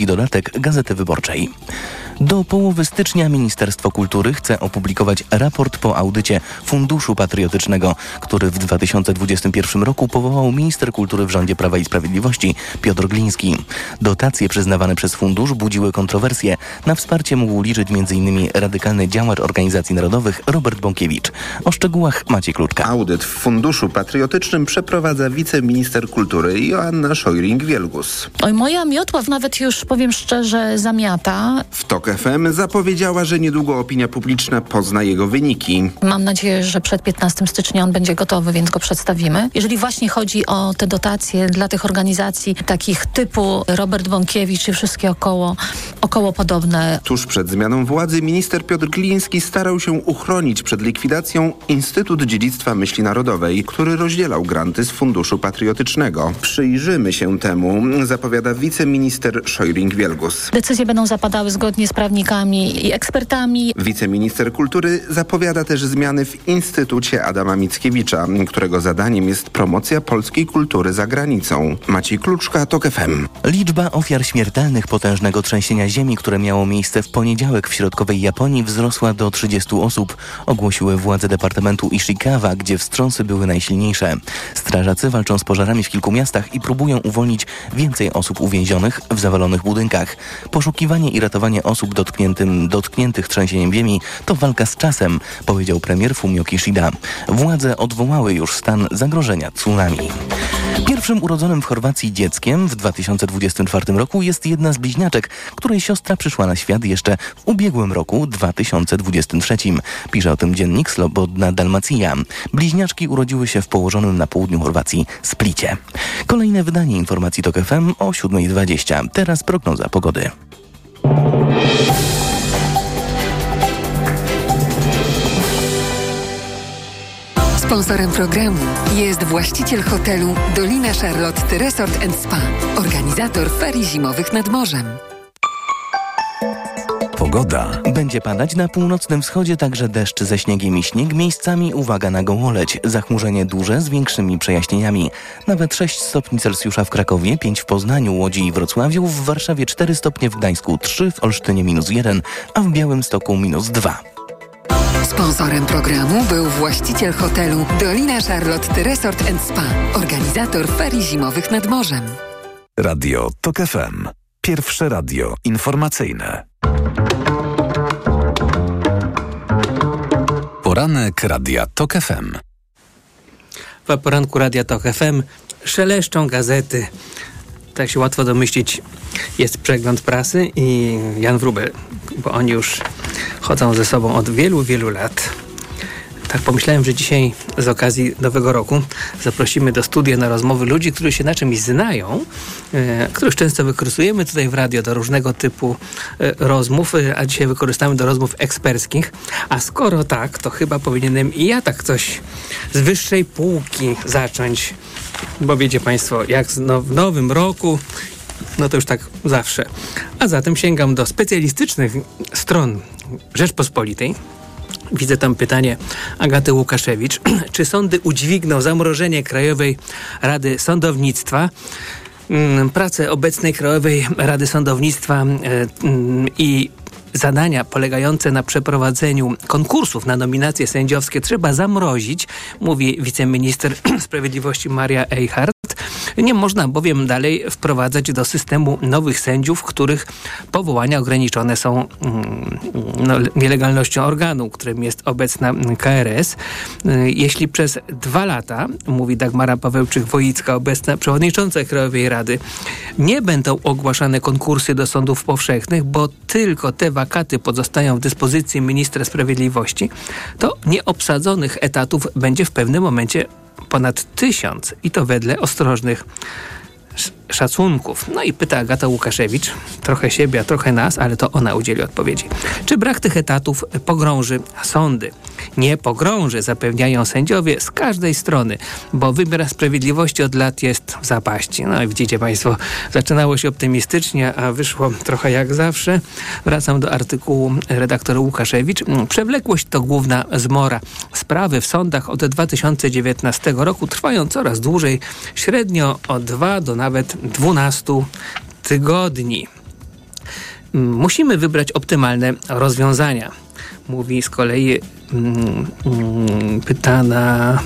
dodatek Gazety Wyborczej. Do połowy stycznia Ministerstwo Kultury chce opublikować raport po audycie Funduszu Patriotycznego, który w 2021 roku powołał minister kultury w rządzie Prawa i Sprawiedliwości Piotr Gliński. Dotacje przyznawane przez fundusz budziły kontrowersje. Na wsparcie mógł liczyć m.in. radykalny działacz organizacji narodowych Robert Bąkiewicz. O szczegółach Maciej Kluczka. Audyt w Funduszu Patriotycznym przeprowadza wiceminister kultury Joanna Szojring-Wielgus. Oj, moja Miotław nawet już, powiem szczerze, zamiata. W TOK FM zapowiedziała, że niedługo opinia publiczna pozna jego wyniki. Mam nadzieję, że przed 15 stycznia on będzie gotowy, więc go przedstawimy. Jeżeli właśnie chodzi o te dotacje dla tych organizacji takich typu Robert Bąkiewicz i wszystkie około, około podobne. Tuż przed zmianą władzy minister Piotr Gliński starał się uchronić przed likwidacją Instytut Dziedzictwa Myśli Narodowej, który rozdzielał granty z Funduszu Patriotycznego. Przyjrzymy się temu, zapowiada wiceminister Szojring-Wielgus. Decyzje będą zapadały zgodnie z prawnikami i ekspertami. Wiceminister kultury zapowiada też zmiany w Instytucie Adama Mickiewicza, którego zadaniem jest promocja polskiej kultury za granicą. Maciej Kluczka, TOK FM. Liczba ofiar śmiertelnych potężnego trzęsienia ziemi, które miało miejsce w poniedziałek w środkowej Japonii wzrosła do 30 osób, ogłosiły władze departamentu Ishikawa, gdzie wstrząsy były najsilniejsze. Strażacy walczą z pożarami w kilku miastach i próbują uwolnić więcej osób uwięzionych w zawalonych budynkach. Poszukiwanie i ratowanie osób dotkniętym, dotkniętych trzęsieniem ziemi to walka z czasem, powiedział premier Fumio Kishida. Władze odwołały już stan zagrożenia tsunami. Pierwszym urodzonym w Chorwacji dzieckiem w 2024 roku jest jedna z bliźniaczek, której siostra przyszła na świat jeszcze w ubiegłym roku 2023. Pisze o tym dziennik Slobodna Dalmacja. Bliźniaczki urodziły się w położonym na południu Chorwacji Splicie. Kolejne wydanie informacji TOK FM o 7.20. Teraz prognoza pogody. Sponsorem programu jest właściciel hotelu Dolina Charlotte Resort Spa, organizator ferii zimowych nad morzem. Pogoda. Będzie padać na północnym wschodzie także deszcz ze śniegiem i śnieg. Miejscami uwaga na gołoleć. Zachmurzenie duże z większymi przejaśnieniami. Nawet 6 stopni Celsjusza w Krakowie, 5 w Poznaniu, Łodzi i Wrocławiu, w Warszawie 4 stopnie w Gdańsku, 3 w Olsztynie minus 1, a w Białymstoku minus 2. Sponsorem programu był właściciel hotelu Dolina Charlotte Resort Spa, organizator ferii zimowych nad morzem. Radio TOK FM. Pierwsze radio informacyjne. Poranek Radia TOK FM. W poranku Radia TOK FM szeleszczą gazety. Tak się łatwo domyślić, jest przegląd prasy i Jan Wrubel, bo oni już chodzą ze sobą od wielu, wielu lat. Tak pomyślałem, że dzisiaj z okazji Nowego Roku zaprosimy do studia na rozmowy ludzi, którzy się na czymś znają, e, których często wykorzystujemy tutaj w radio do różnego typu e, rozmów, e, a dzisiaj wykorzystamy do rozmów eksperckich. A skoro tak, to chyba powinienem i ja tak coś z wyższej półki zacząć, bo wiecie Państwo, jak w nowym roku no to już tak zawsze. A zatem sięgam do specjalistycznych stron Rzeczpospolitej. Widzę tam pytanie Agaty Łukaszewicz. Czy sądy udźwigną zamrożenie Krajowej Rady Sądownictwa? Mm, Pracę obecnej Krajowej Rady Sądownictwa e, mm, i zadania polegające na przeprowadzeniu konkursów na nominacje sędziowskie trzeba zamrozić, mówi wiceminister sprawiedliwości Maria Eichhardt. Nie można bowiem dalej wprowadzać do systemu nowych sędziów, których powołania ograniczone są mm, no, nielegalnością organu, którym jest obecna KRS. Jeśli przez dwa lata, mówi Dagmara Pawełczyk-Wojicka, obecna przewodnicząca Krajowej Rady, nie będą ogłaszane konkursy do sądów powszechnych, bo tylko te wakaty pozostają w dyspozycji ministra sprawiedliwości, to nieobsadzonych etatów będzie w pewnym momencie ponad tysiąc i to wedle ostrożnych szacunków. No i pyta Agata Łukaszewicz, trochę siebie, a trochę nas, ale to ona udzieli odpowiedzi. Czy brak tych etatów pogrąży sądy? Nie pogrąży, zapewniają sędziowie z każdej strony, bo wymiar sprawiedliwości od lat jest w zapaści. No i widzicie Państwo, zaczynało się optymistycznie, a wyszło trochę jak zawsze. Wracam do artykułu redaktora Łukaszewicz. Przewlekłość to główna zmora. Sprawy w sądach od 2019 roku trwają coraz dłużej, średnio od 2 do nawet 12 tygodni. Musimy wybrać optymalne rozwiązania. Mówi z kolei mm, mm, pytana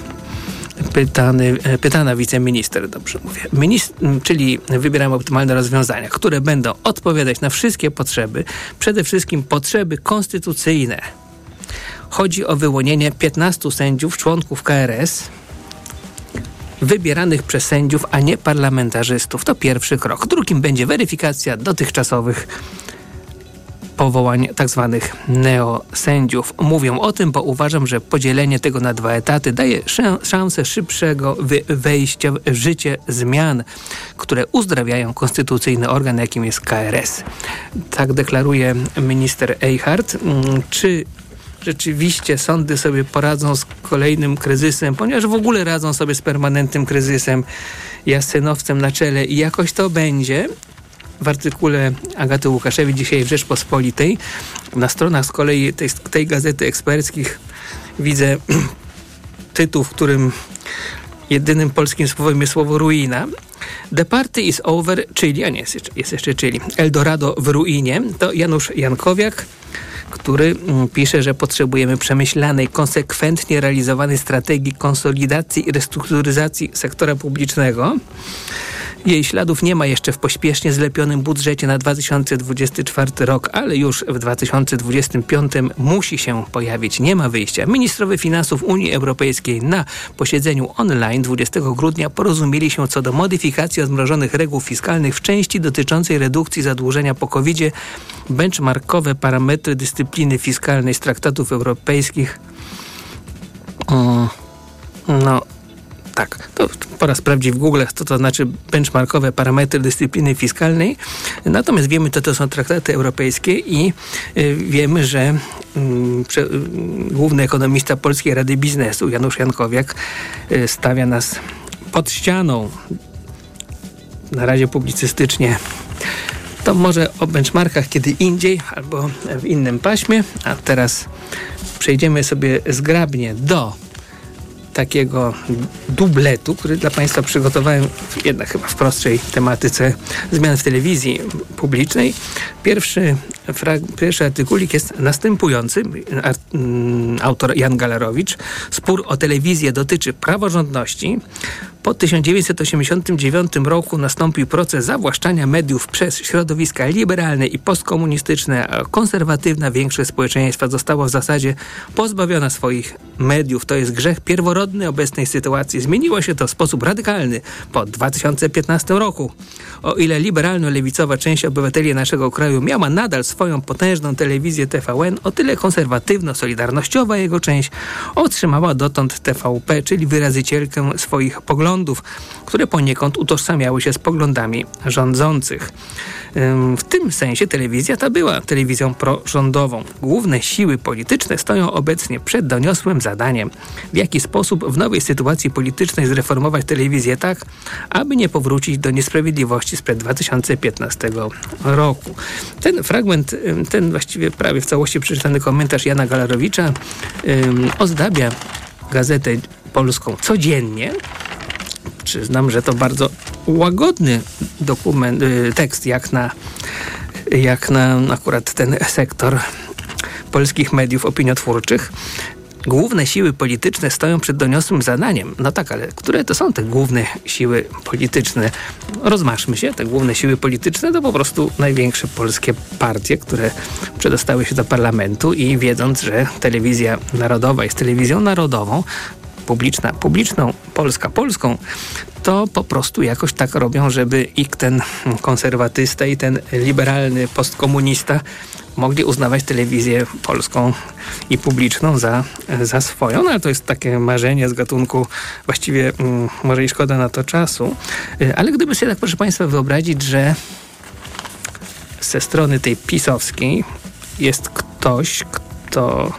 pytany, e, pytana wiceminister, dobrze mówię, Minist czyli wybieramy optymalne rozwiązania, które będą odpowiadać na wszystkie potrzeby, przede wszystkim potrzeby konstytucyjne. Chodzi o wyłonienie 15 sędziów, członków KRS, wybieranych przez sędziów, a nie parlamentarzystów. To pierwszy krok. Drugim będzie weryfikacja dotychczasowych powołań tzw. Tak neosędziów. Mówią o tym, bo uważam, że podzielenie tego na dwa etaty daje szansę szybszego wejścia w życie zmian, które uzdrawiają konstytucyjny organ, jakim jest KRS. Tak deklaruje minister Eichhardt. Mm, czy rzeczywiście sądy sobie poradzą z kolejnym kryzysem, ponieważ w ogóle radzą sobie z permanentnym kryzysem, jasynowcem na czele i jakoś to będzie, w artykule Agaty Łukaszewicz dzisiaj w Rzeczpospolitej. Na stronach z kolei tej, tej gazety eksperckich widzę tytuł, w którym jedynym polskim słowem jest słowo ruina. The party is over, czyli, a nie, jest, jest jeszcze czyli, Eldorado w ruinie. To Janusz Jankowiak, który mm, pisze, że potrzebujemy przemyślanej, konsekwentnie realizowanej strategii konsolidacji i restrukturyzacji sektora publicznego. Jej śladów nie ma jeszcze w pośpiesznie zlepionym budżecie na 2024 rok, ale już w 2025 musi się pojawić. Nie ma wyjścia. Ministrowie finansów Unii Europejskiej na posiedzeniu online 20 grudnia porozumieli się co do modyfikacji odmrożonych reguł fiskalnych w części dotyczącej redukcji zadłużenia po covid -zie. Benchmarkowe parametry dyscypliny fiskalnej z traktatów europejskich. O, no, tak, pora sprawdzić w Google, co to znaczy benchmarkowe parametry dyscypliny fiskalnej. Natomiast wiemy, co to są traktaty europejskie i y, wiemy, że mm, y, główny ekonomista Polskiej Rady Biznesu, Janusz Jankowiak, y, stawia nas pod ścianą. Na razie publicystycznie to może o benchmarkach kiedy indziej albo w innym paśmie, a teraz przejdziemy sobie zgrabnie do takiego dubletu, który dla Państwa przygotowałem jednak chyba w prostszej tematyce zmian w telewizji publicznej. Pierwszy, pierwszy artykulik jest następujący. Mm, autor Jan Galerowicz. Spór o telewizję dotyczy praworządności. Po 1989 roku nastąpił proces zawłaszczania mediów przez środowiska liberalne i postkomunistyczne, konserwatywna większość społeczeństwa została w zasadzie pozbawiona swoich mediów. To jest grzech pierworodny obecnej sytuacji. Zmieniło się to w sposób radykalny po 2015 roku. O ile liberalno-lewicowa część obywateli naszego kraju miała nadal swoją potężną telewizję TVN, o tyle konserwatywno-solidarnościowa jego część otrzymała dotąd TVP, czyli wyrazycielkę swoich poglądów, które poniekąd utożsamiały się z poglądami rządzących. W tym sensie telewizja ta była telewizją prorządową. Główne siły polityczne stoją obecnie przed doniosłym zadaniem, w jaki sposób w nowej sytuacji politycznej zreformować telewizję tak, aby nie powrócić do niesprawiedliwości sprzed 2015 roku. Ten fragment, ten właściwie prawie w całości przeczytany komentarz Jana Galarowicza ozdabia gazetę polską codziennie. Przyznam, że to bardzo łagodny dokument, y, tekst jak na, jak na akurat ten sektor polskich mediów opiniotwórczych. Główne siły polityczne stoją przed doniosłym zadaniem. No tak, ale które to są te główne siły polityczne? Rozmaszmy się, te główne siły polityczne to po prostu największe polskie partie, które przedostały się do parlamentu i wiedząc, że telewizja narodowa jest telewizją narodową, publiczna, publiczną, Polska polską, to po prostu jakoś tak robią, żeby i ten konserwatysta i ten liberalny postkomunista mogli uznawać telewizję polską i publiczną za, za swoją. No ale to jest takie marzenie z gatunku właściwie mm, może i szkoda na to czasu. Y, ale gdyby sobie tak, proszę Państwa, wyobrazić, że ze strony tej pisowskiej jest ktoś, kto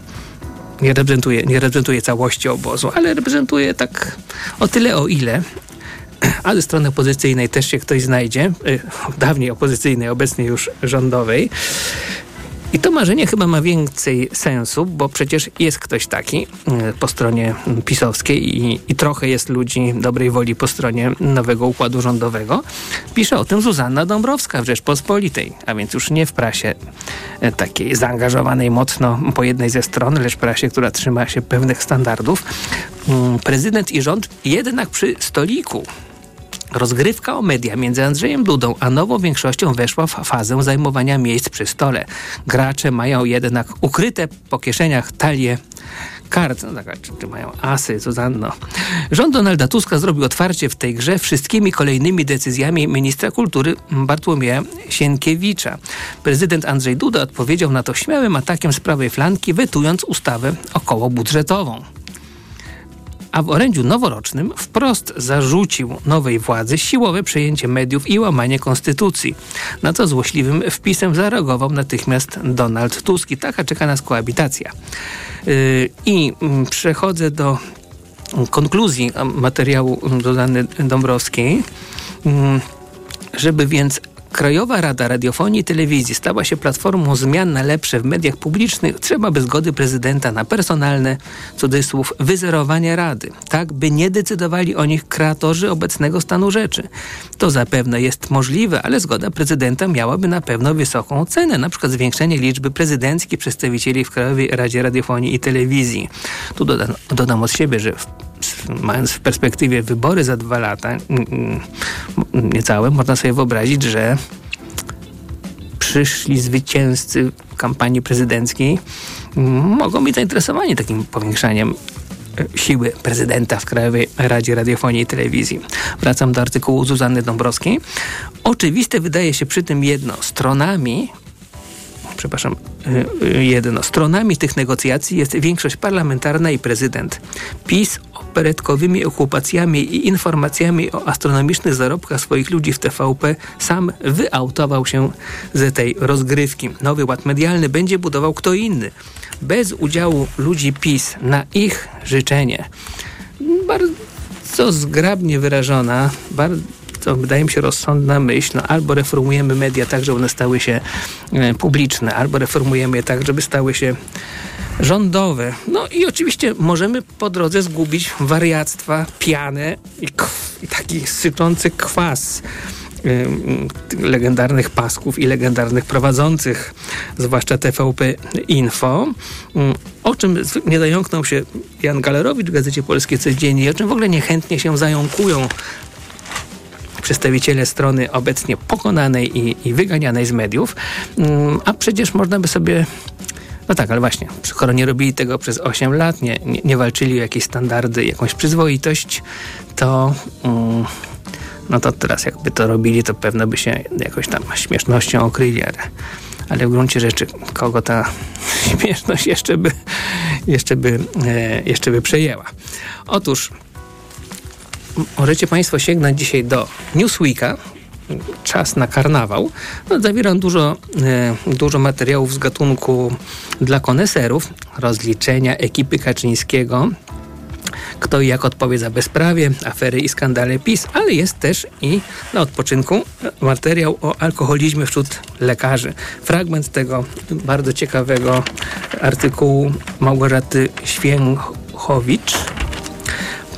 nie reprezentuje, nie reprezentuje całości obozu, ale reprezentuje tak o tyle, o ile a ze strony opozycyjnej też się ktoś znajdzie, y, dawniej opozycyjnej, obecnie już rządowej, I to marzenie chyba ma więcej sensu, bo przecież jest ktoś taki e, po stronie pisowskiej i, i trochę jest ludzi dobrej woli po stronie nowego układu rządowego. Pisze o tym Zuzanna Dąbrowska w Rzeczpospolitej, a więc już nie w prasie e, takiej zaangażowanej mocno po jednej ze stron, lecz prasie, która trzyma się pewnych standardów. Mm, prezydent i rząd jednak przy stoliku Rozgrywka o media między Andrzejem Dudą a nową większością weszła w fazę zajmowania miejsc przy stole. Gracze mają jednak ukryte po kieszeniach talie kart, no tak, czy, czy mają asy, Zuzanno. Rząd Donalda Tuska zrobił otwarcie w tej grze wszystkimi kolejnymi decyzjami ministra kultury Bartłomieja Sienkiewicza. Prezydent Andrzej Duda odpowiedział na to śmiałym atakiem z prawej flanki, wetując ustawę okołobudżetową a w orędziu noworocznym wprost zarzucił nowej władzy siłowe przejęcie mediów i łamanie konstytucji. Na co złośliwym wpisem zareagował natychmiast Donald Tusk i taka czeka nas koabitacja. Yy, I mm, przechodzę do konkluzji materiału dodany Dąbrowskiej mm, żeby więc Krajowa Rada Radiofonii i Telewizji stała się platformą zmian na lepsze w mediach publicznych, trzeba by zgody prezydenta na personalne, cudzysłów, wyzerowanie Rady, tak by nie decydowali o nich kreatorzy obecnego stanu rzeczy. To zapewne jest możliwe, ale zgoda prezydenta miałaby na pewno wysoką cenę, na przykład zwiększenie liczby prezydenckich przedstawicieli w Krajowej Radzie Radiofonii i Telewizji. Tu dodam, dodam od siebie, że w mając w perspektywie wybory za dwa lata, niecałe, można sobie wyobrazić, że przyszli zwycięzcy kampanii prezydenckiej mogą być zainteresowani takim powiększaniem e, siły prezydenta w Krajowej Radzie Radiofonii i Telewizji. Wracam do artykułu Zuzanny Dąbrowskiej. Oczywiste wydaje się przy tym jedno. Stronami przepraszam, y, y, jedno. Stronami tych negocjacji jest większość parlamentarna i prezydent. PiS operetkowymi okupacjami i informacjami o astronomicznych zarobkach swoich ludzi w TVP sam wyautował się ze tej rozgrywki. Nowy ład medialny będzie budował kto inny. Bez udziału ludzi PiS na ich życzenie. Bardzo zgrabnie wyrażona, bardzo to wydaje mi się rozsądna myśl, no albo reformujemy media tak, żeby one stały się e, publiczne, albo reformujemy je tak, żeby stały się rządowe. No i oczywiście możemy po drodze zgubić wariactwa, pianę i, i taki syczący kwas y, legendarnych pasków i legendarnych prowadzących, zwłaszcza TVP Info, y, o czym nie zająknął się Jan Galerowicz w Gazecie Polskiej Codziennie, o czym w ogóle niechętnie się zająkują przedstawiciele strony obecnie pokonanej i, i wyganianej z mediów, mm, a przecież można by sobie no tak, ale właśnie, skoro nie robili tego przez 8 lat, nie, nie, nie walczyli o jakieś standardy, jakąś przyzwoitość, to, um, no to teraz jakby to robili, to pewno by się jakoś tam śmiesznością okryli, ale, ale w gruncie rzeczy kogo ta śmieszność jeszcze by, jeszcze by, e, jeszcze by przejęła. Otóż możecie Państwo sięgnąć dzisiaj do Newsweeka, czas na karnawał. No, zawiera dużo, e, dużo materiałów z gatunku dla koneserów, rozliczenia ekipy Kaczyńskiego, kto i jak odpowie za bezprawie, afery i skandale PiS, ale jest też i na odpoczynku materiał o alkoholizmie wśród lekarzy. Fragment tego bardzo ciekawego artykułu Małgorzaty Święchowicz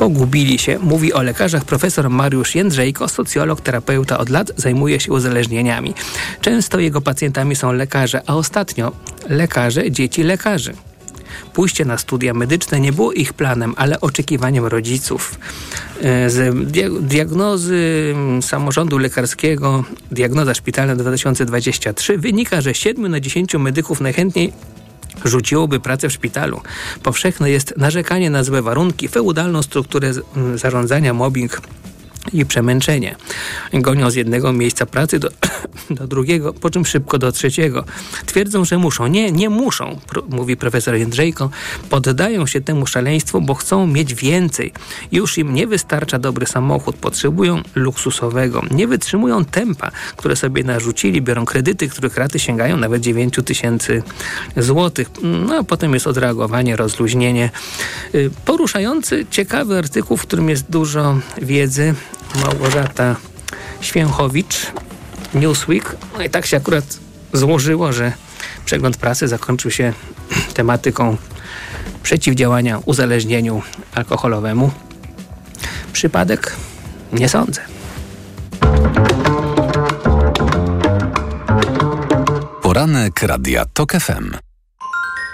pogubili się, mówi o lekarzach profesor Mariusz Jędrzejko, socjolog, terapeuta od lat, zajmuje się uzależnieniami. Często jego pacjentami są lekarze, a ostatnio lekarze dzieci lekarzy. Pójście na studia medyczne nie było ich planem, ale oczekiwaniem rodziców. E, z diagnozy samorządu lekarskiego, diagnoza szpitalna 2023 wynika, że 7 na 10 medyków najchętniej rzuciłoby pracę w szpitalu. Powszechne jest narzekanie na złe warunki, feudalną strukturę zarządzania, mobbing i przemęczenie. Gonią z jednego miejsca pracy do, do drugiego, po czym szybko do trzeciego. Twierdzą, że muszą. Nie, nie muszą, mówi profesor Jędrzejko. Poddają się temu szaleństwu, bo chcą mieć więcej. Już im nie wystarcza dobry samochód, potrzebują luksusowego. Nie wytrzymują tempa, które sobie narzucili, biorą kredyty, których raty sięgają nawet 9 tysięcy złotych. No a potem jest odreagowanie, rozluźnienie. Y, poruszający, ciekawy artykuł, w którym jest dużo wiedzy Małgorzata Święchowicz, Newsweek. No i tak się akurat złożyło, że przegląd prasy zakończył się tematyką przeciwdziałania uzależnieniu alkoholowemu. Przypadek? Nie sądzę. Poranek Radia TOK FM.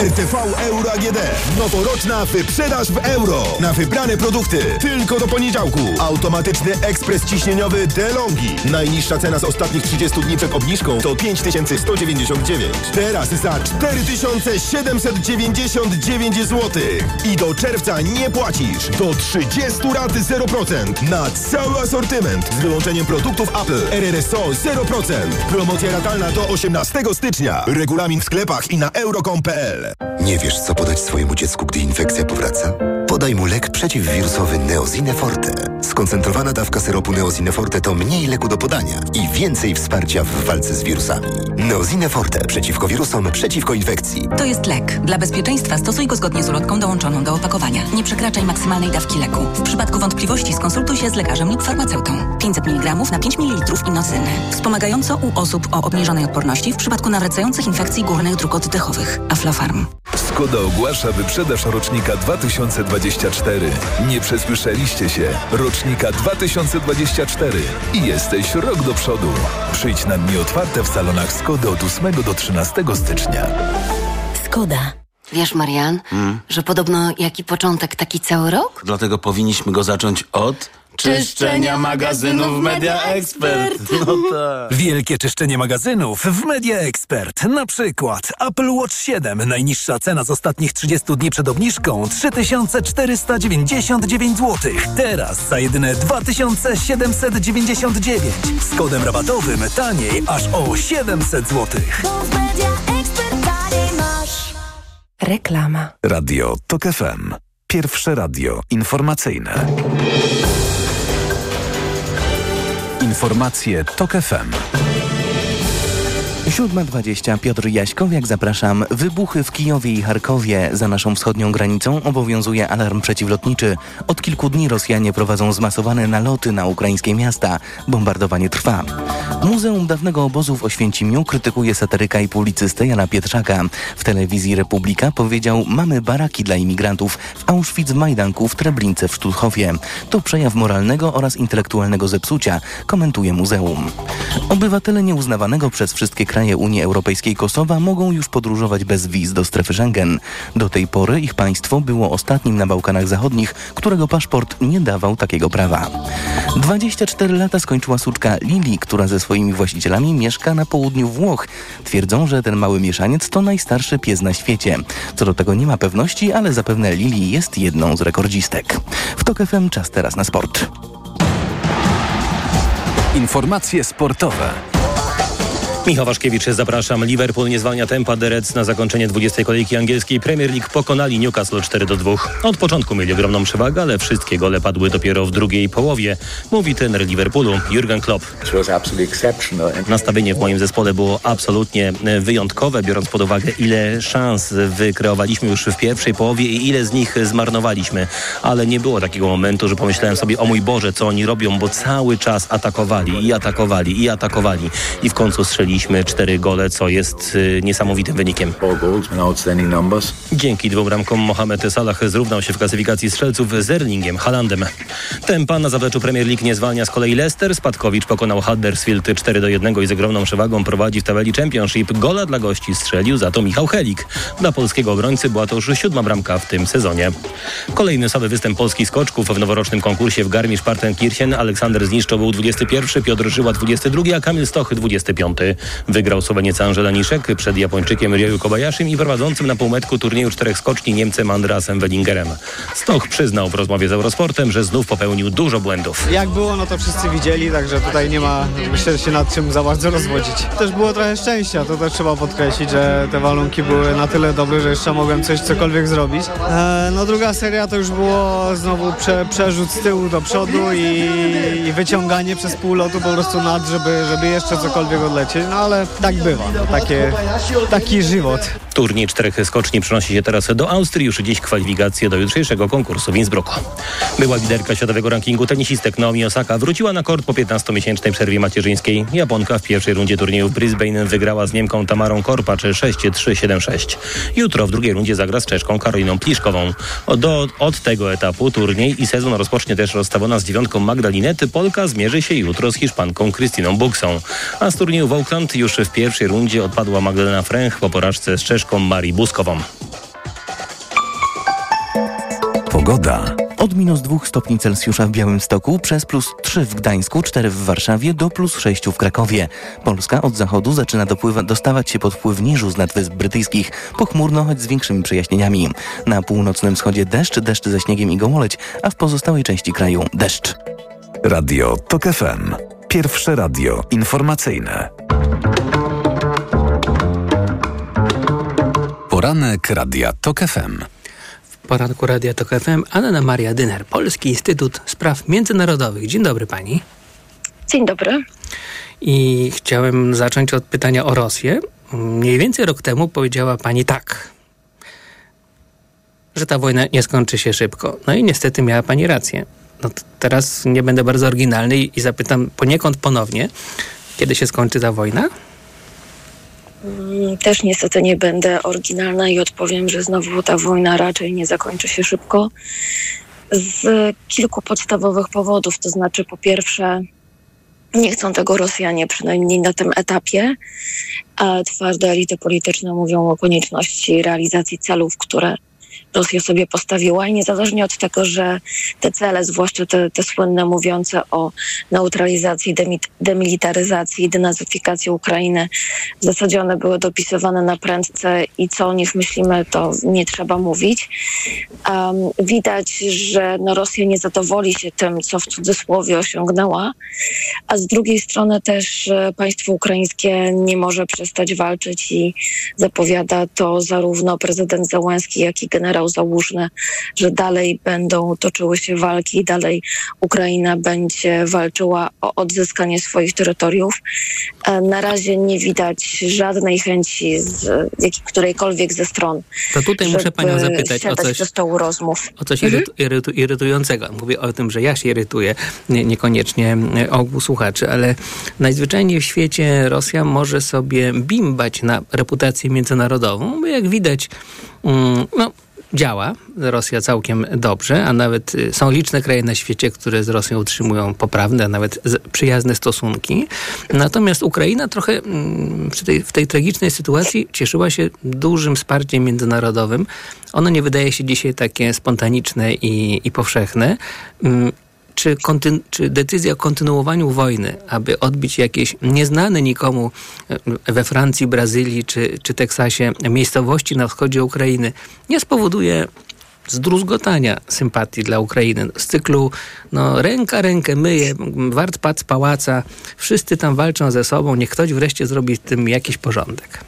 RTV Euro AGD. Noworoczna wyprzedaż w euro. Na wybrane produkty. Tylko do poniedziałku. Automatyczny ekspres ciśnieniowy DeLonghi. Najniższa cena z ostatnich 30 dni przed obniżką to 5199. Teraz za 4799 zł. I do czerwca nie płacisz. Do 30 rat 0%. Na cały asortyment. Z wyłączeniem produktów Apple. RRSO 0%. Promocja ratalna do 18 stycznia. Regulamin w sklepach i na euro.com.pl Nie wiesz, co podać swojemu dziecku, gdy infekcja powraca? Podaj mu lek przeciwwirusowy Neozine Forte. Skoncentrowana dawka syropu Neozine Forte to mniej leku do podania i więcej wsparcia w walce z wirusami. Neozine Forte przeciwko wirusom, przeciwko infekcji. To jest lek. Dla bezpieczeństwa stosuj go zgodnie z ulotką dołączoną do opakowania. Nie przekraczaj maksymalnej dawki leku. W przypadku wątpliwości skonsultuj się z lekarzem lub farmaceutą. 500 mg na 5 ml inocyny. Wspomagająco u osób o obniżonej odporności w przypadku nawracających infekcji górnych dróg oddechowych. Aflofarm. Skoda ogłasza wyprzedaż rocznika 2024. Nie przesłyszeliście się. Rocznika 2024. I jesteś rok do przodu. Przyjdź na dni otwarte w salonach Skody od 8 do 13 stycznia. Skoda. Wiesz, Marian, Hmm? że podobno jaki początek, taki cały rok? Dlatego powinniśmy go zacząć od czyszczenia magazynów Media Expert. No tak. Wielkie czyszczenie magazynów w Media Expert. Na przykład Apple Watch 7. Najniższa cena z ostatnich 30 dni przed obniżką 3499 zł. Teraz za jedyne 2799. Z kodem rabatowym taniej aż o 700 zł. Reklama. Radio TOK FM. Pierwsze radio informacyjne. Informacje TOK FM. 7.20 Piotr Jaśkowiak, zapraszam. Wybuchy w Kijowie i Charkowie. Za naszą wschodnią granicą obowiązuje alarm przeciwlotniczy. Od kilku dni Rosjanie prowadzą zmasowane naloty na ukraińskie miasta. Bombardowanie trwa. Muzeum dawnego obozu w Oświęcimiu krytykuje satyryka i publicystę Jana Pietrzaka. W telewizji Republika powiedział mamy baraki dla imigrantów w Auschwitz, Majdanku, w Treblince, w Sztuchowie. To przejaw moralnego oraz intelektualnego zepsucia, komentuje muzeum. Obywatele nieuznawanego przez wszystkie kraje Unii Europejskiej Kosowa mogą już podróżować bez wiz do strefy Schengen. Do tej pory ich państwo było ostatnim na Bałkanach Zachodnich, którego paszport nie dawał takiego prawa. 24 lata skończyła suczka Lili, która ze swoimi właścicielami mieszka na południu Włoch. Twierdzą, że ten mały mieszaniec to najstarszy pies na świecie. Co do tego nie ma pewności, ale zapewne Lili jest jedną z rekordzistek. W TOK FM czas teraz na sport. Informacje sportowe. Michał Waszkiewicz, zapraszam. Liverpool nie zwalnia tempa. Reds na zakończenie 20 kolejki angielskiej Premier League pokonali Newcastle 4 do 2. Od początku mieli ogromną przewagę, ale wszystkie gole padły dopiero w drugiej połowie, mówi trener Liverpoolu Jurgen Klopp. Nastawienie w moim zespole było absolutnie e, wyjątkowe, biorąc pod uwagę ile szans wykreowaliśmy już w pierwszej połowie i ile z nich zmarnowaliśmy. Ale nie było takiego momentu, że pomyślałem sobie, o mój Boże, co oni robią, bo cały czas atakowali i atakowali i atakowali i w końcu strzeliliśmy cztery gole, co jest y, niesamowitym wynikiem. Dzięki dwóm bramkom Mohamed Salah zrównał się w klasyfikacji strzelców z Erlingiem Haalandem. Tempa na zapleczu Premier League nie zwalnia z kolei Leicester. Spadkowicz pokonał Huddersfield 4 do 1 i z ogromną przewagą prowadzi w tabeli Championship. Gola dla gości strzelił za to Michał Helik. Dla polskiego obrońcy była to już siódma bramka w tym sezonie. Kolejny słaby występ polskich skoczków w noworocznym konkursie w Garmisch-Partenkirchen. Aleksander Zniszczo był 21, Piotr Żyła 22, a Kamil Stochy 25. Wygrał Słoweniec Angela Niszek przed Japończykiem Ryoyu Kobayashim i prowadzącym na półmetku turnieju czterech skoczni Niemcem Andreasem Wellingerem. Stoch przyznał w rozmowie z Eurosportem, że znów popełnił dużo błędów. Jak było, no to wszyscy widzieli, także tutaj nie ma, myślę, się nad czym za bardzo rozwodzić. Też było trochę szczęścia, to też trzeba podkreślić, że te warunki były na tyle dobre, że jeszcze mogłem coś cokolwiek zrobić. E, no druga seria to już było znowu prze, przerzut z tyłu do przodu i, i wyciąganie przez pół lotu po prostu nad, żeby, żeby jeszcze cokolwiek odlecieć, no ale tak bywa, takie, taki żywot. Turniej czterech skoczni przenosi się teraz do Austrii. Już dziś kwalifikacje do jutrzejszego konkursu w Innsbrucku. Była liderka światowego rankingu tenisistek Naomi Osaka wróciła na kort po 15-miesięcznej przerwie macierzyńskiej. Japonka w pierwszej rundzie turnieju w Brisbane wygrała z Niemką Tamarą Korpacz 6-3-7-6. Jutro w drugiej rundzie zagra z Czeszką Karoliną Pliszkową. Do, od tego etapu turniej i sezon rozpocznie też rozstawiona z dziewiątką Magdalinety. Polka zmierzy się jutro z Hiszpanką Krystyną Buksą. A z turnieju w Auckland już w pierwszej rundzie odpadła Magdalena Fręch po porażce z Czeszką Marii Buskową. Pogoda. Od minus 2 stopni Celsjusza w Białymstoku, przez plus 3 w Gdańsku, 4 w Warszawie, do plus 6 w Krakowie. Polska od zachodu zaczyna dopływa, dostawać się pod wpływ niżu z nadwysp brytyjskich, pochmurno, choć z większymi przejaśnieniami. Na północnym wschodzie deszcz, deszcz ze śniegiem i gołoleć, a w pozostałej części kraju deszcz. Radio TOK FM. Pierwsze radio informacyjne. Poranek Radia TOK FM. poranku Radia Tok FM Anna Maria Dyner, Polski Instytut Spraw Międzynarodowych. Dzień dobry pani. Dzień dobry. I chciałem zacząć od pytania o Rosję. Mniej więcej rok temu powiedziała pani tak, że ta wojna nie skończy się szybko. No i niestety miała pani rację. No teraz nie będę bardzo oryginalny i zapytam poniekąd ponownie, kiedy się skończy ta wojna? Mm, też niestety nie będę oryginalna i odpowiem, że znowu ta wojna raczej nie zakończy się szybko. Z kilku podstawowych powodów. To znaczy, po pierwsze, nie chcą tego Rosjanie, przynajmniej na tym etapie. A twarde elity polityczne mówią o konieczności realizacji celów, które Rosja sobie postawiła i niezależnie od tego, że te cele, zwłaszcza te, te słynne mówiące o neutralizacji, demilitaryzacji, denazyfikacji Ukrainy, w zasadzie one były dopisywane na prędce i co o nich myślimy, to nie trzeba mówić. Um, widać, że no, Rosja nie zadowoli się tym, co w cudzysłowie osiągnęła, a z drugiej strony też e, państwo ukraińskie nie może przestać walczyć i zapowiada to zarówno prezydent Załęski, jak i generał Załużny, że dalej będą toczyły się walki, dalej Ukraina będzie walczyła o odzyskanie swoich terytoriów. E, na razie nie widać żadnej chęci z którejkolwiek ze stron. To tutaj muszę panią zapytać o coś, do stołu rozmów. o coś irytu, irytującego. Mówię o tym, że ja się irytuję, nie, niekoniecznie ogół słuchaczy, ale najzwyczajniej w świecie Rosja może sobie bimbać na reputację międzynarodową, bo jak widać, mm, no działa Rosja całkiem dobrze, a nawet y, są liczne kraje na świecie, które z Rosją utrzymują poprawne, a nawet przyjazne stosunki. Natomiast Ukraina trochę mm, tej, w tej tragicznej sytuacji cieszyła się dużym wsparciem międzynarodowym. Ono nie wydaje się dzisiaj takie spontaniczne i, i powszechne. Czy, czy decyzja o kontynuowaniu wojny, aby odbić jakieś nieznane nikomu e, we Francji, Brazylii czy, czy Teksasie miejscowości na wschodzie Ukrainy, nie spowoduje zdruzgotania sympatii dla Ukrainy. Z cyklu no, ręka rękę myje, wart pac pałaca, wszyscy tam walczą ze sobą, niech ktoś wreszcie zrobi z tym jakiś porządek.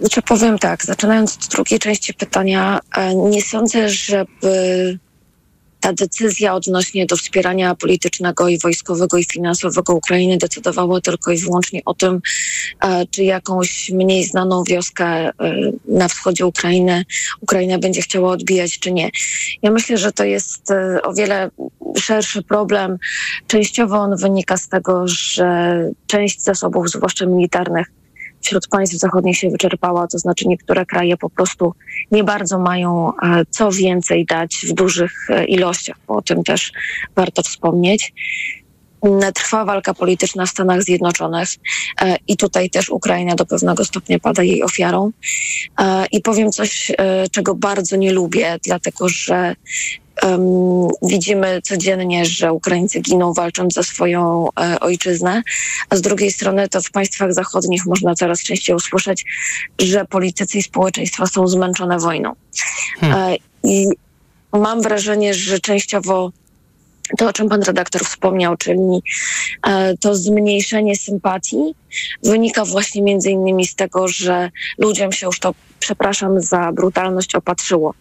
Znaczy powiem tak, zaczynając od drugiej części pytania, e, nie sądzę, żeby ta decyzja odnośnie do wspierania politycznego i wojskowego i finansowego Ukrainy decydowała tylko i wyłącznie o tym, e, czy jakąś mniej znaną wioskę e, na wschodzie Ukrainy Ukraina będzie chciała odbijać, czy nie. Ja myślę, że to jest e, o wiele szerszy problem. Częściowo on wynika z tego, że część zasobów, zwłaszcza militarnych, wśród państw zachodnich się wyczerpała, to znaczy niektóre kraje po prostu nie bardzo mają e, co więcej dać w dużych e, ilościach, o tym też warto wspomnieć. Trwa walka polityczna w Stanach Zjednoczonych e, i tutaj też Ukraina do pewnego stopnia pada jej ofiarą. I powiem coś, czego bardzo nie lubię, dlatego że Um, widzimy codziennie, że Ukraińcy giną walcząc za swoją e, ojczyznę, a z drugiej strony to w państwach zachodnich można coraz częściej usłyszeć, że politycy i społeczeństwa są zmęczone wojną. Hmm. E, I mam wrażenie, że częściowo to, o czym pan redaktor wspomniał, czyli e, to zmniejszenie sympatii wynika właśnie między innymi z tego, że ludziom się już to, przepraszam za brutalność, opatrzyło,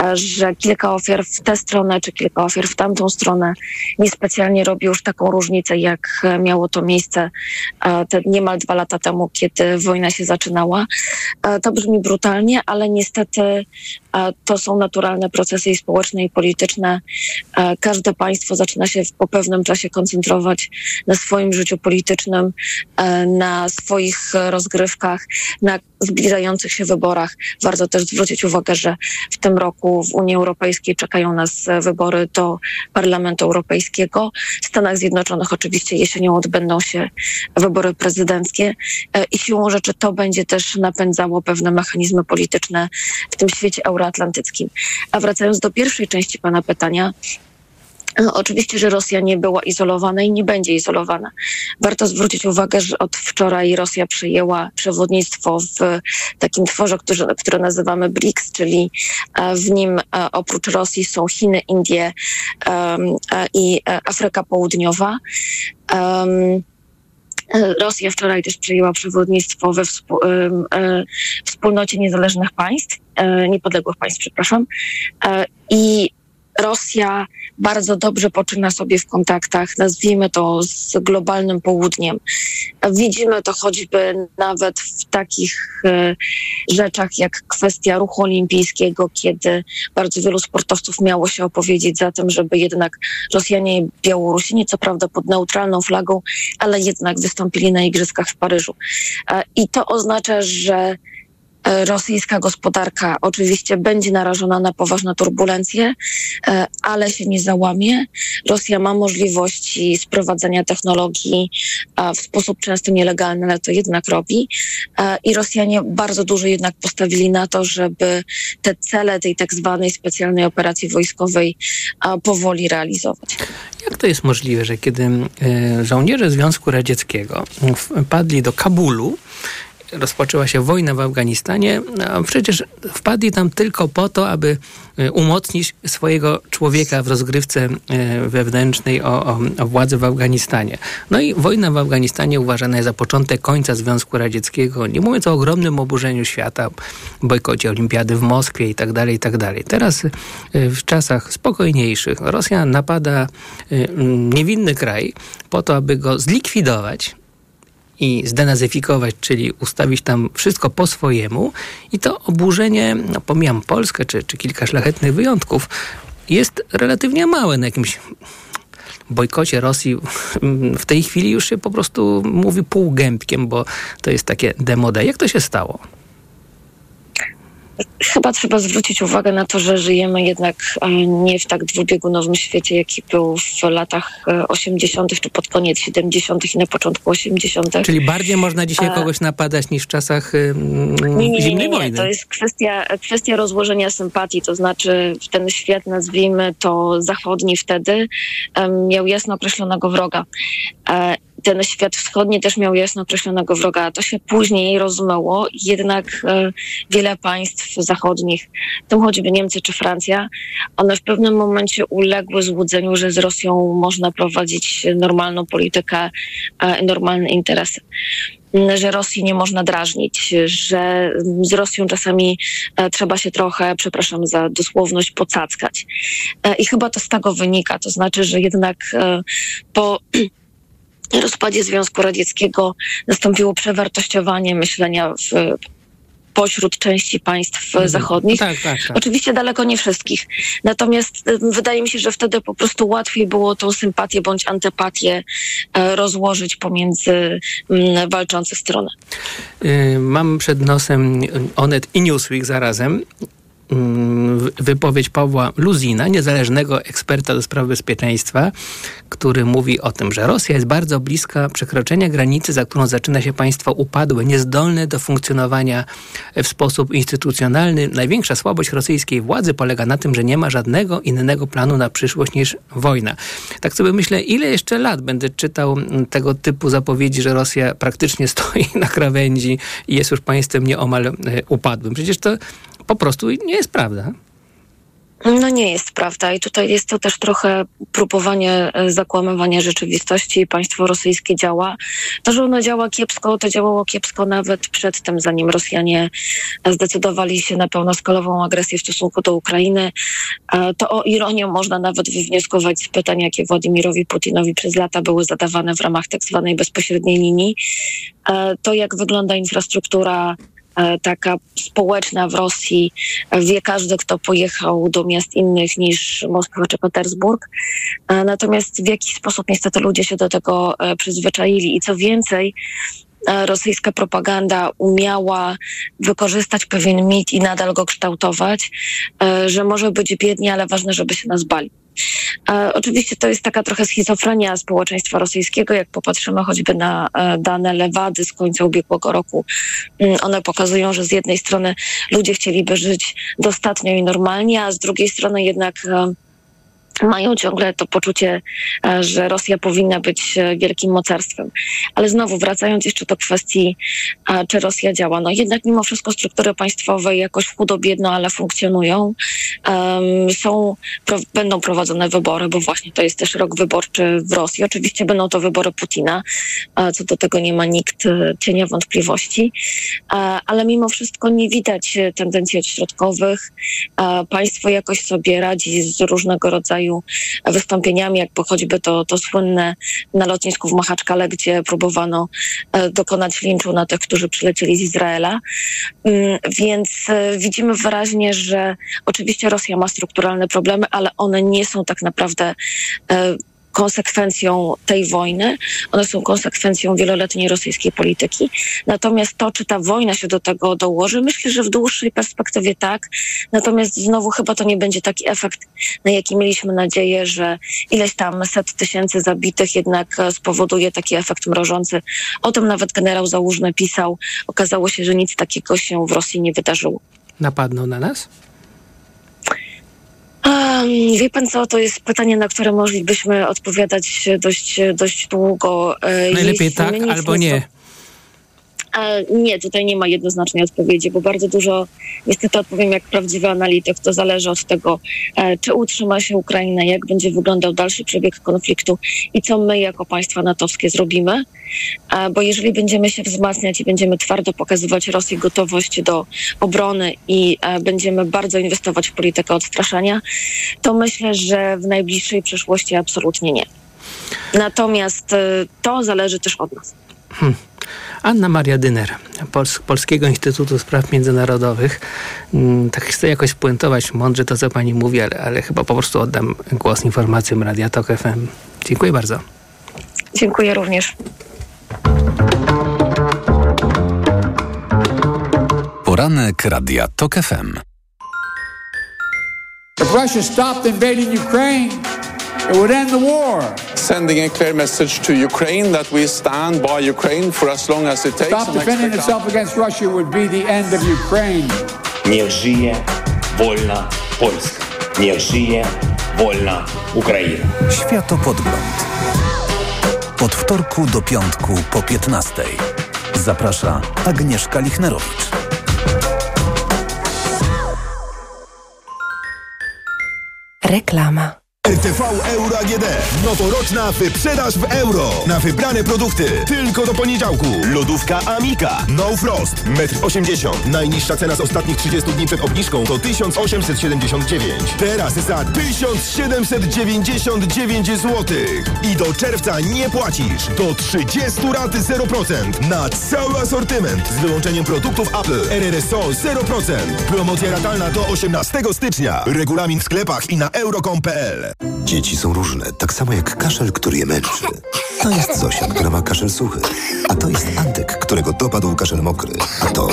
e, że kilka ofiar w tę stronę, czy kilka ofiar w tamtą stronę niespecjalnie robi już taką różnicę, jak miało to miejsce e, te niemal dwa lata temu, kiedy wojna się zaczynała. E, To brzmi brutalnie, ale niestety to są naturalne procesy i społeczne, i polityczne. Każde państwo zaczyna się po pewnym czasie koncentrować na swoim życiu politycznym, na swoich rozgrywkach, na zbliżających się wyborach. Warto też zwrócić uwagę, że w tym roku w Unii Europejskiej czekają nas wybory do Parlamentu Europejskiego. W Stanach Zjednoczonych oczywiście jesienią odbędą się wybory prezydenckie e, i siłą rzeczy to będzie też napędzało pewne mechanizmy polityczne w tym świecie euroatlantyckim. A wracając do pierwszej części pana pytania, Oczywiście, że Rosja nie była izolowana i nie będzie izolowana. Warto zwrócić uwagę, że od wczoraj Rosja przejęła przewodnictwo w takim tworze, który, które nazywamy BRICS, czyli e, w nim e, oprócz Rosji są Chiny, Indie e, i e, Afryka Południowa. E, Rosja wczoraj też przejęła przewodnictwo we e, wspólnocie niezależnych państw, e, niepodległych państw, przepraszam. E, I Rosja bardzo dobrze poczyna sobie w kontaktach, nazwijmy to z globalnym południem. Widzimy to choćby nawet w takich e, rzeczach jak kwestia ruchu olimpijskiego, kiedy bardzo wielu sportowców miało się opowiedzieć za tym, żeby jednak Rosjanie i Białorusini, co prawda pod neutralną flagą, ale jednak wystąpili na Igrzyskach w Paryżu. E, I to oznacza, że rosyjska gospodarka oczywiście będzie narażona na poważne turbulencje, e, ale się nie załamie. Rosja ma możliwości sprowadzania technologii w sposób często nielegalny, ale to jednak robi. E, I Rosjanie bardzo dużo jednak postawili na to, żeby te cele tej tak zwanej specjalnej operacji wojskowej powoli realizować. Jak to jest możliwe, że kiedy e, żołnierze Związku Radzieckiego wpadli do Kabulu, rozpoczęła się wojna w Afganistanie, a przecież wpadli tam tylko po to, aby e, umocnić swojego człowieka w rozgrywce e, wewnętrznej o, o, o władzę w Afganistanie. No i wojna w Afganistanie uważana jest za początek końca Związku Radzieckiego, nie mówiąc o ogromnym oburzeniu świata, bojkocie olimpiady w Moskwie i tak dalej, i tak. Teraz e, w czasach spokojniejszych Rosja napada niewinny kraj po to, aby go zlikwidować, i zdenazyfikować, czyli ustawić tam wszystko po swojemu i to oburzenie, no pomijam Polskę czy, czy kilka szlachetnych wyjątków, jest relatywnie małe na jakimś bojkocie Rosji. W tej chwili już się po prostu mówi półgębkiem, bo to jest takie demode. Jak to się stało? Chyba trzeba zwrócić uwagę na to, że żyjemy jednak e, nie w tak dwubiegunowym świecie, jaki był w latach e, 80. czy pod koniec 70. i na początku 80. Czyli bardziej można dzisiaj A- kogoś napadać niż w czasach Nie, nie, zimnej nie, wojny. To jest kwestia, kwestia rozłożenia sympatii, to znaczy ten świat, nazwijmy to zachodni wtedy, miał jasno określonego wroga. Ten świat wschodni też miał jasno określonego wroga. To się później rozmyło, jednak e, wiele państw zachodnich, w tym choćby Niemcy czy Francja, one w pewnym momencie uległy złudzeniu, że z Rosją można prowadzić normalną politykę e, normalne interesy że Rosji nie można drażnić, że z Rosją czasami e, trzeba się trochę, przepraszam za dosłowność, pocackać. I chyba to z tego wynika. To znaczy, że jednak po rozpadzie Związku Radzieckiego nastąpiło przewartościowanie myślenia w pośród części państw e, zachodnich. Tak, tak, tak. Oczywiście daleko nie wszystkich. Natomiast e, wydaje mi się, że wtedy po prostu łatwiej było tą sympatię bądź antypatię e, rozłożyć pomiędzy mm, walczące strony. Mam przed nosem Onet i Newsweek zarazem. Wy- Wypowiedź Pawła Luzina, niezależnego eksperta do spraw bezpieczeństwa, który mówi o tym, że Rosja jest bardzo bliska przekroczenia granicy, za którą zaczyna się państwo upadłe, niezdolne do funkcjonowania w sposób instytucjonalny. Największa słabość rosyjskiej władzy polega na tym, że nie ma żadnego innego planu na przyszłość niż wojna. Tak sobie myślę, ile jeszcze lat będę czytał tego typu zapowiedzi, że Rosja praktycznie stoi na krawędzi i jest już państwem nieomal e, upadłym. Przecież to po prostu nie jest prawda. No nie jest prawda i tutaj jest to też trochę próbowanie e, zakłamywania rzeczywistości. Państwo rosyjskie działa. To, że ono działa kiepsko, to działało kiepsko nawet przed tym, zanim Rosjanie zdecydowali się na pełnoskalową agresję w stosunku do Ukrainy. E, To o ironię można nawet wywnioskować z pytań, jakie Władimirowi Putinowi przez lata były zadawane w ramach tak zwanej bezpośredniej linii. E, To, jak wygląda infrastruktura taka społeczna w Rosji, e, wie każdy, kto pojechał do miast innych niż Moskwa czy Petersburg. E, Natomiast w jakiś sposób niestety ludzie się do tego e, przyzwyczaili i co więcej, e, rosyjska propaganda umiała wykorzystać pewien mit i nadal go kształtować, e, że może być biednie, ale ważne, żeby się nas bali. Oczywiście to jest taka trochę schizofrenia społeczeństwa rosyjskiego. Jak popatrzymy choćby na e, dane Lewady z końca ubiegłego roku, mm, one pokazują, że z jednej strony ludzie chcieliby żyć dostatnio i normalnie, a z drugiej strony jednak e, mają ciągle to poczucie, e, że Rosja powinna być e, wielkim mocarstwem. Ale znowu, wracając jeszcze do kwestii, e, czy Rosja działa, no jednak mimo wszystko struktury państwowe jakoś chudo-biedno, ale funkcjonują. Są, będą prowadzone wybory, bo właśnie to jest też rok wyborczy w Rosji. Oczywiście będą to wybory Putina, co do tego nie ma nikt cienia wątpliwości, ale mimo wszystko nie widać tendencji odśrodkowych. Państwo jakoś sobie radzi z różnego rodzaju wystąpieniami, jak choćby to, to słynne na lotnisku w Machaczkale, gdzie próbowano e, dokonać linczu na tych, którzy przylecieli z Izraela. Mm, Więc e, widzimy wyraźnie, że oczywiście Rosja ma strukturalne problemy, ale one nie są tak naprawdę e, konsekwencją tej wojny, one są konsekwencją wieloletniej rosyjskiej polityki. Natomiast to, czy ta wojna się do tego dołoży, myślę, że w dłuższej perspektywie tak. Natomiast znowu chyba to nie będzie taki efekt, na jaki mieliśmy nadzieję, że ileś tam set tysięcy zabitych jednak spowoduje taki efekt mrożący. O tym nawet generał Załużny pisał. Okazało się, że nic takiego się w Rosji nie wydarzyło. Napadną na nas? Wie pan co, to jest pytanie, na które moglibyśmy odpowiadać dość, dość długo. E, Najlepiej jeśli tak albo nie. Nie, tutaj nie ma jednoznacznej odpowiedzi, bo bardzo dużo, niestety odpowiem jak prawdziwy analityk, to zależy od tego, e, czy utrzyma się Ukraina, jak będzie wyglądał dalszy przebieg konfliktu i co my jako państwa natowskie zrobimy. E, Bo jeżeli będziemy się wzmacniać i będziemy twardo pokazywać Rosji gotowość do obrony i e, będziemy bardzo inwestować w politykę odstraszania, to myślę, że w najbliższej przyszłości absolutnie nie. Natomiast to zależy też od nas. Hmm. Anna Maria Dyner, Pols Polskiego Instytutu Spraw Międzynarodowych. Mm, Tak chcę jakoś spuentować mądrze to, co pani mówi, ale, ale chyba po prostu oddam głos informacjom Radia Tok FM. Dziękuję bardzo. Dziękuję również. Poranek Radia TOK FM. If Russia stopped invading Ukraine, it would end the war. Sending a clear message to Ukraine that we stand by Ukraine for as long as it takes. Stop defending itself against Russia would be the end of Ukraine. Niech żyje wolna Polska. Niech żyje wolna Ukraina. Światopodgląd. Od wtorku do piątku po 15. Zaprasza Agnieszka Lichnerowicz. Reklama. RTV Euro AGD. Noworoczna wyprzedaż w euro. Na wybrane produkty. Tylko do poniedziałku. Lodówka Amika. No Frost. 1,80 m. Najniższa cena z ostatnich 30 dni przed obniżką to 1879. Teraz za 1799 zł. I do czerwca nie płacisz. Do 30 raty 0%. Na cały asortyment. Z wyłączeniem produktów Apple. RRSO 0%. Promocja ratalna do 18 stycznia. Regulamin w sklepach i na euro.com.pl. Dzieci są różne, tak samo jak kaszel, który je męczy. To jest Zosia, która ma kaszel suchy. A to jest Antek, którego dopadł kaszel mokry. A to...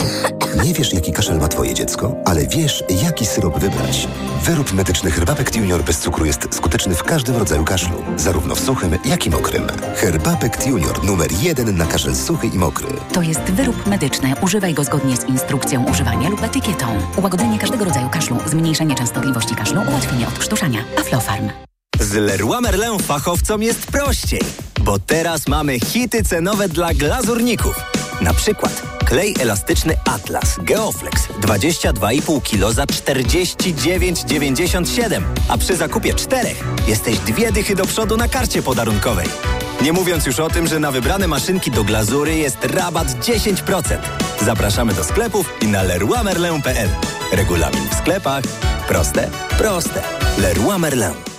Nie wiesz, jaki kaszel ma twoje dziecko, ale wiesz, jaki syrop wybrać. Wyrób medyczny Herbapekt Junior bez cukru jest skuteczny w każdym rodzaju kaszlu. Zarówno w suchym, jak i mokrym. Herbapekt Junior numer jeden na kaszel suchy i mokry. To jest wyrób medyczny. Używaj go zgodnie z instrukcją używania lub etykietą. Ułagodzenie każdego rodzaju kaszlu, zmniejszenie częstotliwości kaszlu, ułatwienie odkrztuszania. Aflofarm. Z Leroy Merlin fachowcom jest prościej, bo teraz mamy hity cenowe dla glazurników. Na przykład Klej elastyczny Atlas Geoflex 22,5 kg za 49,97. A przy zakupie czterech jesteś dwie dychy do przodu na karcie podarunkowej. Nie mówiąc już o tym, że na wybrane maszynki do glazury jest rabat 10%. Zapraszamy do sklepów i na leroymerlin.pl. Regulamin w sklepach. Proste, proste. Leroy Merlin.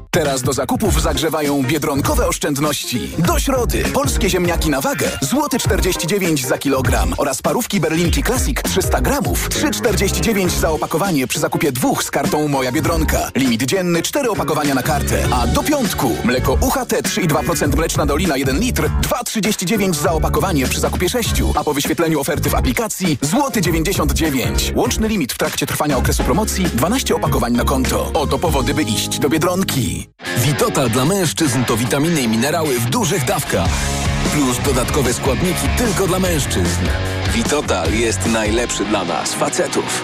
Teraz do zakupów zagrzewają biedronkowe oszczędności. Do środy polskie ziemniaki na wagę złoty 49 za kilogram oraz parówki Berlinki Classic 300 gramów 3,49 za opakowanie przy zakupie dwóch z kartą Moja Biedronka. Limit dzienny 4 opakowania na kartę. A do piątku mleko UHT 3,2% mleczna dolina 1 litr 2,39 za opakowanie przy zakupie 6, a po wyświetleniu oferty w aplikacji złoty 99. Łączny limit w trakcie trwania okresu promocji 12 opakowań na konto. Oto powody, by iść do Biedronki. Witotal dla mężczyzn to witaminy i minerały w dużych dawkach. Plus dodatkowe składniki tylko dla mężczyzn. Witotal jest najlepszy dla nas, facetów.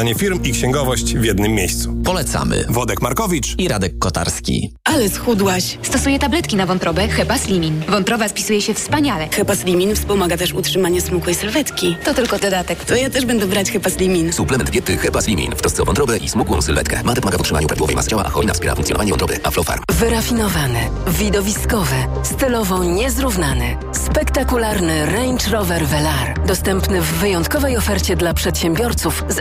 firm i księgowość w jednym miejscu. Polecamy. Wodek Markowicz i Radek Kotarski. Ale schudłaś. Stosuję tabletki na wątrobę Hepa Slimin. Wątroba spisuje się wspaniale. Hepa Slimin wspomaga też utrzymanie smukłej sylwetki. To tylko dodatek. To ja też będę brać Hepa Slimin. Suplement diety Hepa Slimin w trosce o wątrobę i smukłą sylwetkę. Ma pomaga w utrzymaniu prawidłowej masy ciała, a hojna wspiera funkcjonowanie wątroby. Aflofarm. Wyrafinowany, widowiskowy, stylowo niezrównany, spektakularny Range Rover Velar. Dostępny w wyjątkowej ofercie dla przedsiębiorców z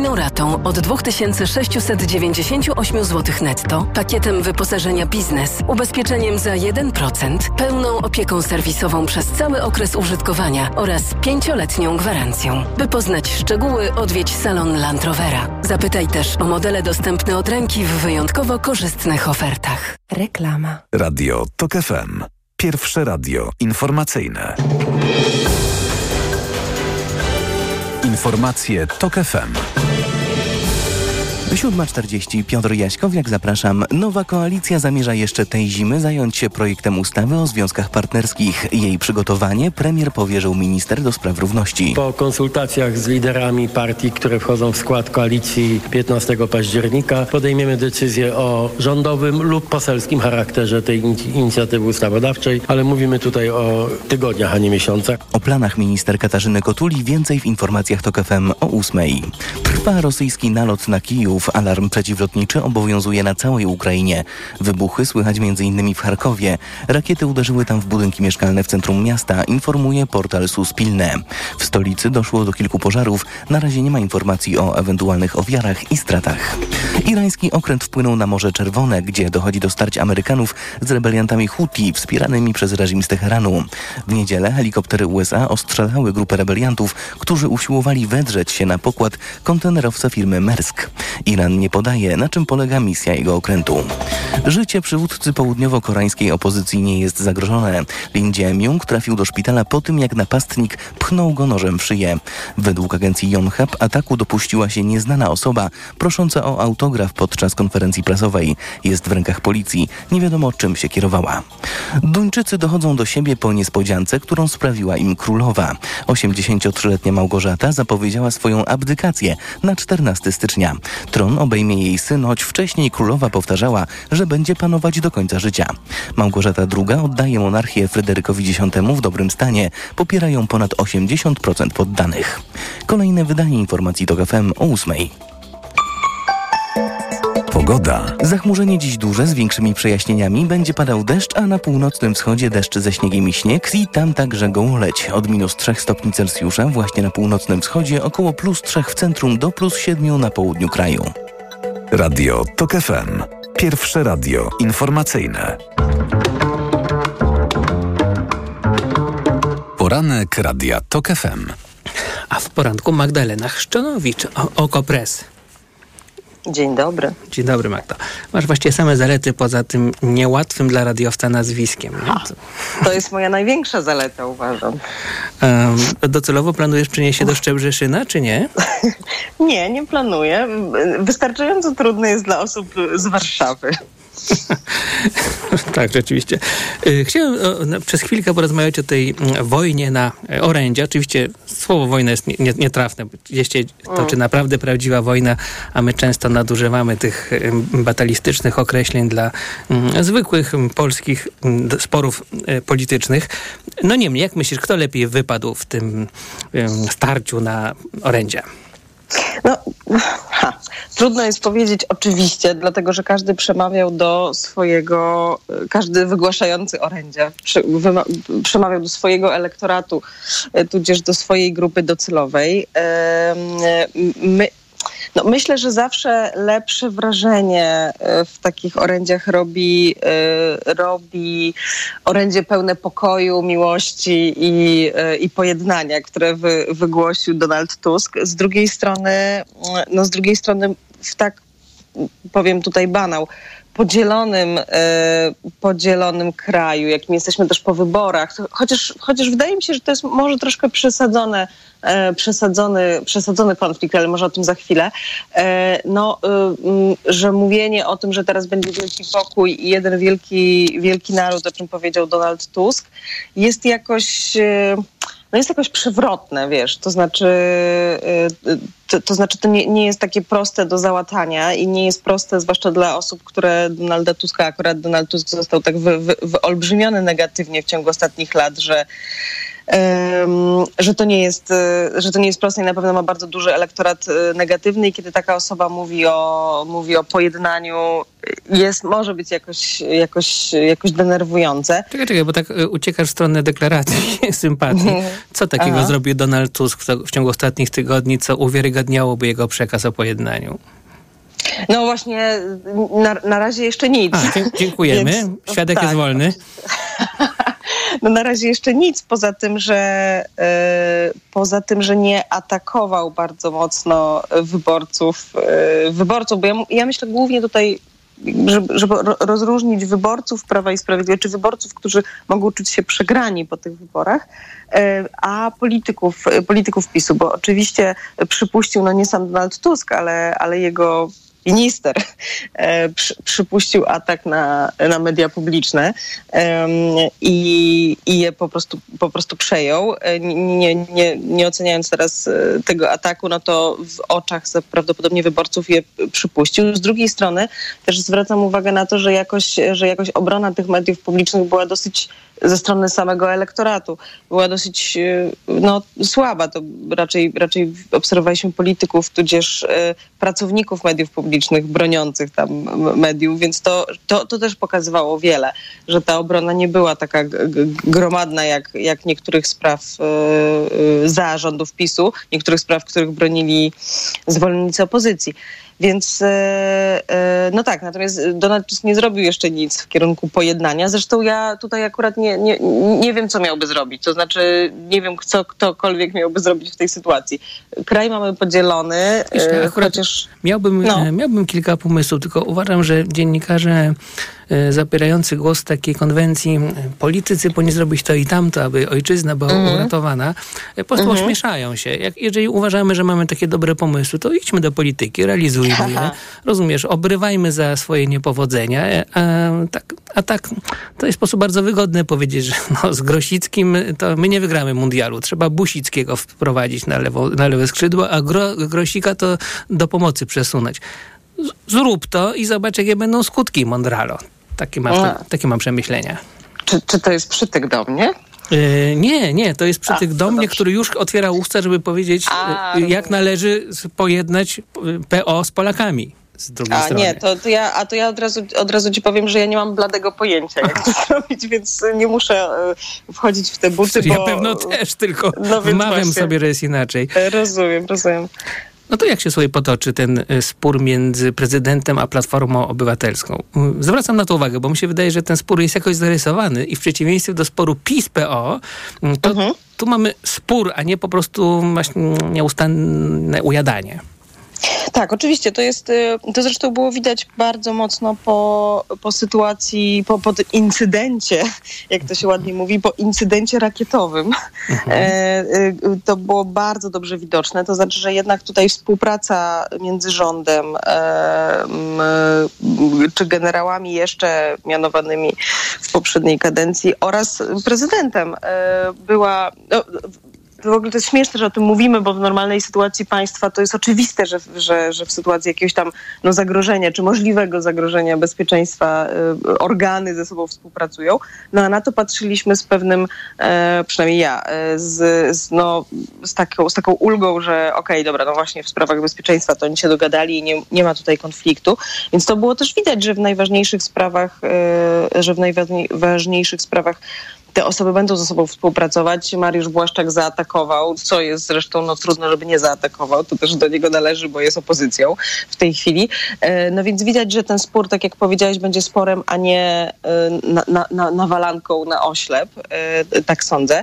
atrakcyjną ratą od 2698 zł netto, pakietem wyposażenia biznes, ubezpieczeniem za 1%, pełną opieką serwisową przez cały okres użytkowania oraz pięcioletnią gwarancją. By poznać szczegóły, odwiedź salon Land Rovera. Zapytaj też o modele dostępne od ręki w wyjątkowo korzystnych ofertach. Reklama. Radio TOK FM. Pierwsze radio informacyjne. Informacje TOK FM. 7.40 Piotr Jaśkowiak, zapraszam. Nowa koalicja zamierza jeszcze tej zimy zająć się projektem ustawy o związkach partnerskich. Jej przygotowanie premier powierzył minister do spraw równości. Po konsultacjach z liderami partii, które wchodzą w skład koalicji 15 października podejmiemy decyzję o rządowym lub poselskim charakterze tej inicjatywy ustawodawczej, ale mówimy tutaj o tygodniach, a nie miesiącach. O planach minister Katarzyny Kotuli więcej w informacjach TOK FM o 8. Trwa rosyjski nalot na Kijów. Alarm przeciwlotniczy obowiązuje na całej Ukrainie. Wybuchy słychać m.in. w Charkowie. Rakiety uderzyły tam w budynki mieszkalne w centrum miasta, informuje portal Suspilne. W stolicy doszło do kilku pożarów. Na razie nie ma informacji o ewentualnych ofiarach i stratach. Irański okręt wpłynął na Morze Czerwone, gdzie dochodzi do starć Amerykanów z rebeliantami Houthi wspieranymi przez reżim z Teheranu. W niedzielę helikoptery USA ostrzelały grupę rebeliantów, którzy usiłowali wedrzeć się na pokład kontenerowca firmy Maersk. Iran nie podaje, na czym polega misja jego okrętu. Życie przywódcy południowo-koreańskiej opozycji nie jest zagrożone. Lin Jae-myung trafił do szpitala po tym, jak napastnik pchnął go nożem w szyję. Według agencji Yonhap ataku dopuściła się nieznana osoba prosząca o autograf podczas konferencji prasowej. Jest w rękach policji. Nie wiadomo, czym się kierowała. Duńczycy dochodzą do siebie po niespodziance, którą sprawiła im królowa. 83-letnia Małgorzata zapowiedziała swoją abdykację na 14 stycznia. Tron obejmie jej syn, choć wcześniej królowa powtarzała, że będzie panować do końca życia. Małgorzata II oddaje monarchię Fryderykowi X w dobrym stanie. Popiera ją ponad 80% poddanych. Kolejne wydanie informacji TOK FM o 8. Pogoda. Zachmurzenie dziś duże z większymi przejaśnieniami. Będzie padał deszcz, a na północnym wschodzie deszcz ze śniegiem i śnieg i tam także gołoleć. Od minus 3 stopni Celsjusza właśnie na północnym wschodzie, około plus 3 w centrum do plus 7 na południu kraju. Radio TOK FM. Pierwsze radio informacyjne. Poranek Radia TOK FM. A w poranku Magdalena Chrzczonowicz, o- Okopres. Dzień dobry. Dzień dobry Magda. Masz właściwie same zalety poza tym niełatwym dla radiowca nazwiskiem. To- jest moja największa zaleta, uważam. Em, docelowo planujesz przenieść się do Szczebrzeszyna, czy nie? Nie, nie planuję. Wystarczająco trudne jest dla osób z Warszawy. tak, rzeczywiście. Y, Chciałem przez chwilkę porozmawiać o tej mm, wojnie na e, orędzie. Oczywiście słowo wojna jest nie, nie, nietrafne. bo Gdzieś się toczy naprawdę prawdziwa wojna, a my często nadużywamy tych batalistycznych określeń dla mm, zwykłych mm, polskich sporów e, politycznych. No niemniej, jak myślisz, kto lepiej wypadł w tym starciu na orędzie? No, ha, trudno jest powiedzieć oczywiście, dlatego że każdy przemawiał do swojego, każdy wygłaszający orędzia przemawiał do swojego elektoratu, e, tudzież do swojej grupy docelowej. My, no, myślę, że zawsze lepsze wrażenie e, w takich orędziach robi, e, robi orędzie pełne pokoju, miłości i, e, i pojednania, które wy, wygłosił Donald Tusk. Z drugiej strony, mm, no z drugiej strony w tak, powiem tutaj banał, podzielonym, e, podzielonym kraju, jakim jesteśmy też po wyborach, chociaż, chociaż wydaje mi się, że to jest może troszkę przesadzone, e, przesadzony, przesadzony konflikt, ale może o tym za chwilę, e, no, że mówienie o tym, że teraz będzie wielki pokój i jeden wielki, wielki naród, o czym powiedział Donald Tusk, jest jakoś... no jest jakoś przewrotne, wiesz, to znaczy, y, to, to znaczy to nie, nie jest takie proste do załatania i nie jest proste, zwłaszcza dla osób, które Donalda Tuska, akurat Donald Tusk został tak wy, wy, wyolbrzymiony negatywnie w ciągu ostatnich lat, że że to nie jest, y, że to nie jest proste i na pewno ma bardzo duży elektorat y, negatywny i kiedy taka osoba mówi o, mówi o pojednaniu, jest, może być jakoś, jakoś, jakoś denerwujące. Czekaj, czekaj, bo tak y, uciekasz w stronę deklaracji sympatii. Co takiego Aha. zrobił Donald Tusk w, ciągu ostatnich tygodni, co uwiarygadniałoby jego przekaz o pojednaniu? No właśnie, na, na razie jeszcze nic. A, dziękujemy. Więc- Świadek tak. jest wolny. No na razie jeszcze nic, poza tym, że e, poza tym, że nie atakował bardzo mocno wyborców, e, wyborców, bo ja, ja myślę głównie tutaj żeby, żeby ro- rozróżnić wyborców Prawa i Sprawiedliwości, czy wyborców, którzy mogą czuć się przegrani po tych wyborach, e, a polityków, polityków PiSu, bo oczywiście przypuścił, no nie sam Donald Tusk, ale, ale jego minister e, przy, przypuścił atak na, na media publiczne i, i je po prostu, po prostu przejął. E, Nie, nie, nie oceniając teraz e, tego ataku, no to w oczach za- prawdopodobnie wyborców je przypuścił. Z drugiej strony też zwracam uwagę na to, że jakoś, że jakoś obrona tych mediów publicznych była dosyć ze strony samego elektoratu była dosyć e, no, słaba. To raczej, raczej obserwowaliśmy polityków, tudzież e, pracowników mediów publicznych broniących tam mediów, więc to, to, to też pokazywało wiele, że ta obrona nie była taka gromadna jak, jak niektórych spraw e, za rządów PiSu, niektórych spraw, których bronili zwolennicy opozycji. Więc e, e, no tak, natomiast Donald Tusk nie zrobił jeszcze nic w kierunku pojednania. Zresztą ja tutaj akurat nie, nie, nie wiem, co miałby zrobić. To znaczy, nie wiem, co ktokolwiek miałby zrobić w tej sytuacji. Kraj mamy podzielony, Wiesz, e, akurat chociaż miałbym, No. miałbym kilka pomysłów, tylko uważam, że dziennikarze zabierający głos takiej konwencji, politycy powinni zrobić to i tamto, aby ojczyzna była Mhm. uratowana, e, po prostu Mhm. ośmieszają się. Jak, jeżeli uważamy, że mamy takie dobre pomysły, to idźmy do polityki, realizujmy Rozumiesz, obrywajmy za swoje niepowodzenia. e, A tak, a tak to jest sposób bardzo wygodny powiedzieć, że no, z Grosickim to my nie wygramy mundialu. Trzeba Busickiego wprowadzić na, lewo, na lewe skrzydło, a Gro, Grosika to do pomocy przesunąć. Zrób to i zobacz, jakie będą skutki Mondralo. Takie mam, takie mam przemyślenia. czy, czy to jest przytyk do mnie? E, nie, nie, to jest przytyk A, do to mnie, który już otwiera usta, żeby powiedzieć, A, e, jak należy pojednać PO z Polakami. z drugiej A strony. nie, to, to ja, a to ja od razu, od razu ci powiem, że ja nie mam bladego pojęcia, jak to zrobić, więc nie muszę e, wchodzić w te buty, Ja bo... pewno też, tylko No wmawiam właśnie. sobie, że jest inaczej. Rozumiem, rozumiem. No to jak się sobie potoczy ten y, spór między prezydentem a Platformą Obywatelską? Y, Zwracam na to uwagę, bo mi się wydaje, że ten spór jest jakoś zarysowany i w przeciwieństwie do sporu PiS-PO, y, to Mhm. tu mamy spór, a nie po prostu właśnie nieustanne ujadanie. Tak, oczywiście. To jest, y, to zresztą było widać bardzo mocno po, po sytuacji, po, po incydencie, jak to się ładnie mówi, po incydencie rakietowym. E, y, to było bardzo dobrze widoczne. To znaczy, że jednak tutaj współpraca między rządem e, czy generałami jeszcze mianowanymi w poprzedniej kadencji oraz prezydentem e, była. No, w ogóle to jest śmieszne, że o tym mówimy, bo w normalnej sytuacji państwa to jest oczywiste, że, że, że w sytuacji jakiegoś tam no, zagrożenia, czy możliwego zagrożenia bezpieczeństwa y, organy ze sobą współpracują. No a na to patrzyliśmy z pewnym, e, przynajmniej ja, e, z, z, no, z, taką, z taką ulgą, że okej, dobra, no właśnie w sprawach bezpieczeństwa to oni się dogadali i nie, nie ma tutaj konfliktu. Więc to było też widać, że w najważniejszych sprawach, e, że w najważniejszych sprawach te osoby będą ze sobą współpracować. Mariusz Błaszczak zaatakował, co jest zresztą no, trudno, żeby nie zaatakował. To też do niego należy, bo jest opozycją w tej chwili. E, No więc widać, że ten spór, tak jak powiedziałeś, będzie sporem, a nie e, na, na, na, oślep. E, Tak sądzę.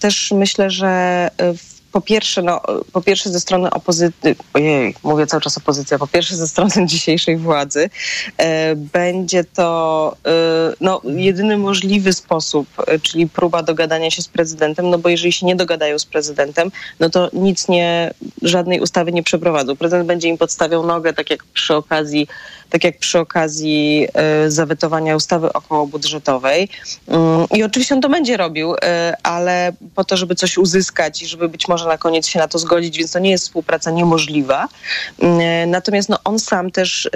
Też myślę, że w po pierwsze, no, po pierwsze ze strony opozycji, ojej, mówię cały czas opozycja, po pierwsze ze strony dzisiejszej władzy e, będzie to e, no, jedyny możliwy sposób, e, czyli próba dogadania się z prezydentem, no bo jeżeli się nie dogadają z prezydentem, no to nic nie, żadnej ustawy nie przeprowadzą. Prezydent będzie im podstawiał nogę, tak jak przy okazji, tak jak przy okazji e, zawetowania ustawy okołobudżetowej. Mm, I oczywiście on to będzie robił, e, ale po to, żeby coś uzyskać i żeby być może na koniec się na to zgodzić, więc to nie jest współpraca niemożliwa. Mm, Natomiast no, on sam też, e,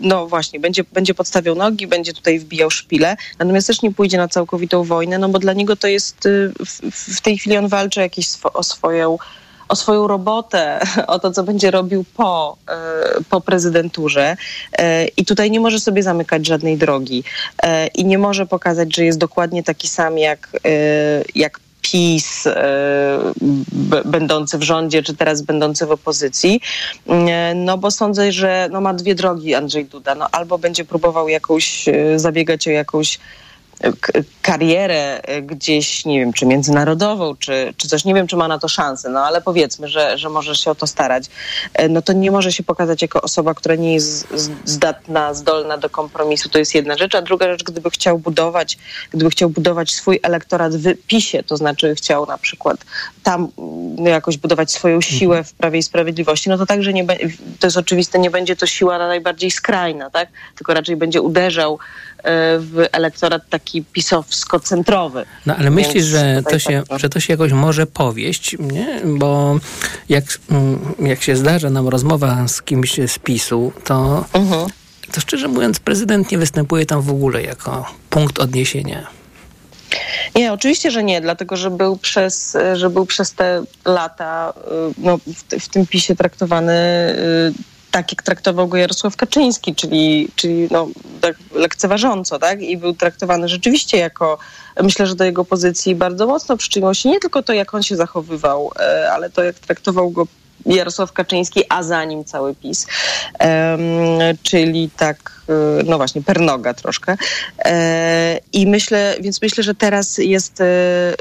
no właśnie, będzie, będzie podstawiał nogi, będzie tutaj wbijał szpile, natomiast też nie pójdzie na całkowitą wojnę, no bo dla niego to jest, e, w, w tej chwili on walczy jakieś swo, o swoją o swoją robotę, o to, co będzie robił po, e, po prezydenturze. E, I tutaj nie może sobie zamykać żadnej drogi. E, I nie może pokazać, że jest dokładnie taki sam jak, jak PiS, będący w rządzie, czy teraz będący w opozycji. No bo sądzę, że no, ma dwie drogi Andrzej Duda. No, albo będzie próbował jakąś, zabiegać o jakąś karierę e, gdzieś, nie wiem, czy międzynarodową, czy, czy coś, nie wiem, czy ma na to szansę, no ale powiedzmy, że, że może się o to starać, e, no to nie może się pokazać jako osoba, która nie jest zdatna, zdolna do kompromisu, to jest jedna rzecz, a druga rzecz, gdyby chciał budować, gdyby chciał budować swój elektorat w PiSie, to znaczy chciał na przykład tam no, jakoś budować swoją siłę w Prawie i Sprawiedliwości, no to także nie to jest oczywiste, nie będzie to siła najbardziej skrajna, tak? Tylko raczej będzie uderzał w elektorat taki pisowsko-centrowy. No ale myślisz, że to, się, tak, że to się jakoś może powieść, nie? Bo jak, mm, jak się zdarza nam rozmowa z kimś z PiSu, to, Mhm. to szczerze mówiąc prezydent nie występuje tam w ogóle jako punkt odniesienia. Nie, oczywiście, że nie, dlatego że był przez, że był przez te lata y, no, w, w tym pisie traktowany y, tak, jak traktował go Jarosław Kaczyński, czyli, czyli no, tak lekceważąco, tak? I był traktowany rzeczywiście jako, myślę, że do jego pozycji bardzo mocno przyczyniło się nie tylko to, jak on się zachowywał, e, ale to, jak traktował go Jarosław Kaczyński, a za nim cały PiS, Em, czyli tak, no właśnie, pernoga troszkę. E, I myślę, więc myślę, że teraz jest, e,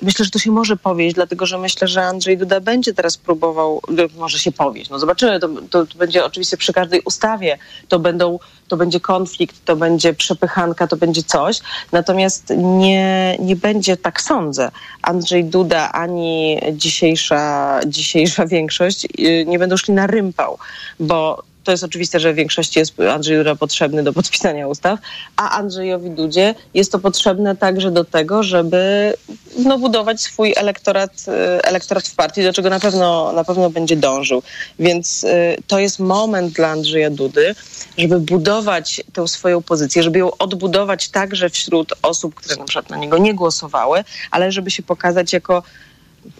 myślę, że to się może powieść, dlatego że myślę, że Andrzej Duda będzie teraz próbował, no, może się powieść, no zobaczymy, to, to, to będzie oczywiście przy każdej ustawie, to będą to będzie konflikt, to będzie przepychanka, to będzie coś. Natomiast nie, nie będzie, tak sądzę, Andrzej Duda ani dzisiejsza, dzisiejsza większość y, nie będą szli na rympał, bo to jest oczywiste, że w większości jest Andrzej Duda potrzebny do podpisania ustaw, a Andrzejowi Dudzie jest to potrzebne także do tego, żeby no, budować swój elektorat, y, elektorat w partii, do czego na pewno, na pewno będzie dążył. Więc y, to jest moment dla Andrzeja Dudy, żeby budować tę swoją pozycję, żeby ją odbudować także wśród osób, które na przykład na niego nie głosowały, ale żeby się pokazać jako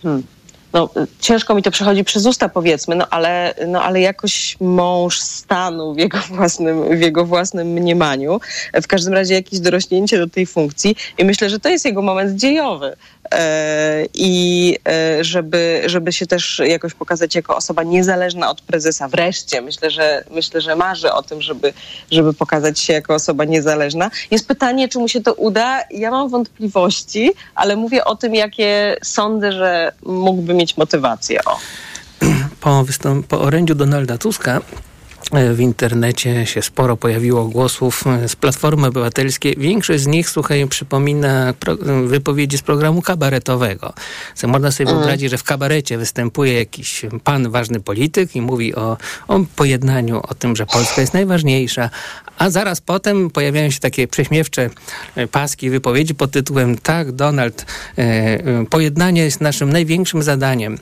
hmm, no, ciężko mi to przechodzi przez usta powiedzmy, no ale, no, ale jakoś mąż stanu w jego, własnym, w jego własnym mniemaniu. W każdym razie jakieś dorośnięcie do tej funkcji i myślę, że to jest jego moment dziejowy. E, I e, żeby, żeby się też jakoś pokazać jako osoba niezależna od prezesa. Wreszcie myślę, że myślę, że marzy o tym, żeby, żeby pokazać się jako osoba niezależna. Jest pytanie, czy mu się to uda. Ja mam wątpliwości, ale mówię o tym, jakie sądzę, że mógłby mieć motywację. O. Po, po orędziu Donalda Tuska w internecie się sporo pojawiło głosów e, z Platformy Obywatelskiej. Większość z nich, słuchaj, przypomina pro, wypowiedzi z programu kabaretowego. So, można sobie Mhm. wyobrazić, że w kabarecie występuje jakiś pan ważny polityk i mówi o, o pojednaniu, o tym, że Polska jest najważniejsza, a zaraz potem pojawiają się takie prześmiewcze e, paski wypowiedzi pod tytułem Tak, Donald, e, e, pojednanie jest naszym największym zadaniem.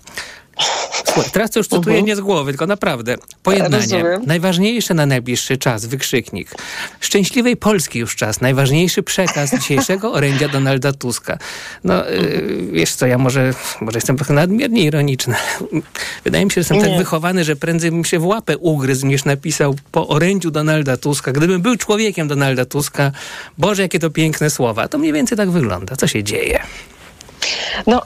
Słuchaj, teraz to już cytuję nie z głowy, tylko naprawdę. Pojednanie. Rozumiem. Najważniejsze na najbliższy czas, wykrzyknik. Szczęśliwej Polski już czas. Najważniejszy przekaz dzisiejszego orędzia Donalda Tuska. No, yy, wiesz co, ja może, może jestem trochę nadmiernie ironiczny, wydaje mi się, że jestem tak Nie. wychowany, że prędzej bym się w łapę ugryzł, niż napisał po orędziu Donalda Tuska. Gdybym był człowiekiem Donalda Tuska, Boże, jakie to piękne słowa. To mniej więcej tak wygląda. Co się dzieje? No,